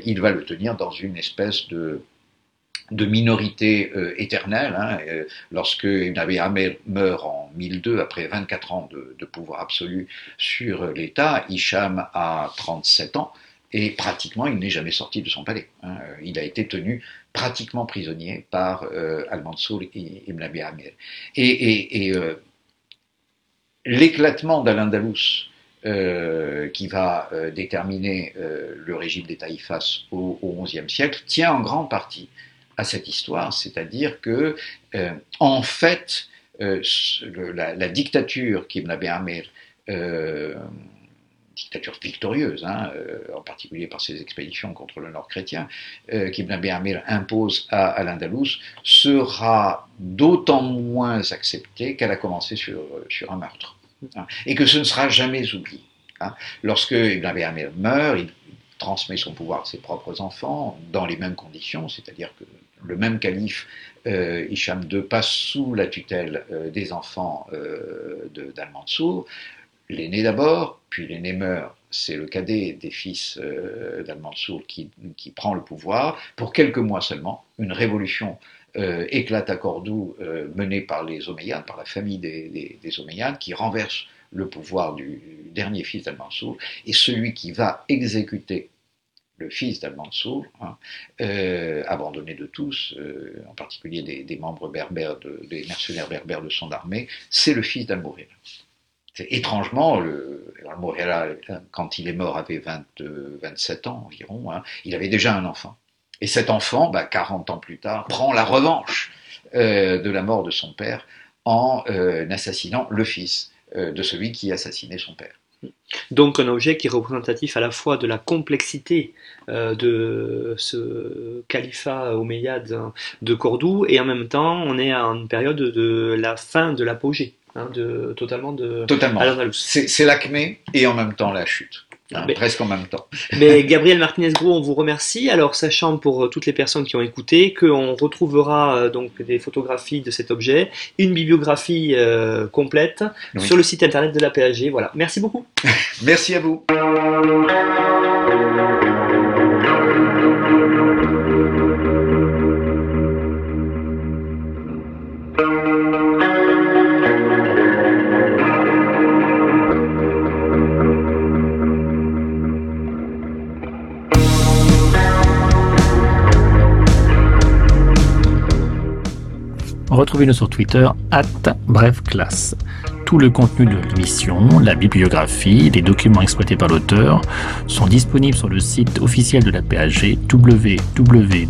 il va le tenir dans une espèce de de minorité euh, éternelle. Hein, euh, lorsque Ibn Abi Amir meurt en 1002, après 24 ans de, pouvoir absolu sur l'État, Hicham a 37 ans et pratiquement il n'est jamais sorti de son palais. Hein. Il a été tenu pratiquement prisonnier par euh, Al-Mansour et Ibn Abi Amir. Et, l'éclatement d'Al-Andalus qui va déterminer le régime des Taïfas au XIe siècle tient en grande partie à cette histoire, c'est-à-dire que, euh, en fait, euh, la, dictature qu'Ibn Abi Amir, euh, dictature victorieuse, hein, en particulier par ses expéditions contre le nord chrétien, qu'Ibn Abi Amir impose à, à l'Andalous, sera d'autant moins acceptée qu'elle a commencé sur, un meurtre. Hein, et que ce ne sera jamais oublié. Hein. Lorsque Ibn Abi Amir meurt, il transmet son pouvoir à ses propres enfants dans les mêmes conditions, c'est-à-dire que le même calife, euh, Hicham II, passe sous la tutelle euh, des enfants euh, d'Al-Mansour. L'aîné d'abord, puis l'aîné meurt. C'est le cadet des fils euh, d'Al-Mansour qui, prend le pouvoir. Pour quelques mois seulement, une révolution éclate à Cordoue menée par les Omeyyades, par la famille des, des, qui renverse le pouvoir du dernier fils d'Al-Mansour. Et celui qui va exécuter le fils d'Al-Mansour, hein, euh, abandonné de tous, euh, en particulier des, membres berbères, des mercenaires berbères de son armée, c'est le fils dal Étrangement, al quand il est mort, avait 27 ans environ, hein, il avait déjà un enfant. Et cet enfant, 40 bah, ans plus tard, prend la revanche euh, de la mort de son père en assassinant le fils de celui qui assassinait son père. Donc un objet qui est représentatif à la fois de la complexité euh, de ce califat omeyyade de Cordoue et en même temps on est à une période de la fin de l'apogée, hein, de, totalement de Totalement. C'est l'acmé et en même temps la chute. Hein, presque en même temps. mais Gabriel Martinez-Gros, on vous remercie. Alors, sachant pour euh, toutes les personnes qui ont écouté qu'on retrouvera euh, donc des photographies de cet objet, une bibliographie euh, complète sur le site internet de la PAG. Voilà. Merci beaucoup. Merci à vous. Retrouvez-nous sur Twitter, at brefclasse. Tout le contenu de l'émission, la bibliographie, les documents exploités par l'auteur sont disponibles sur le site officiel de la PAG www.apag.fr.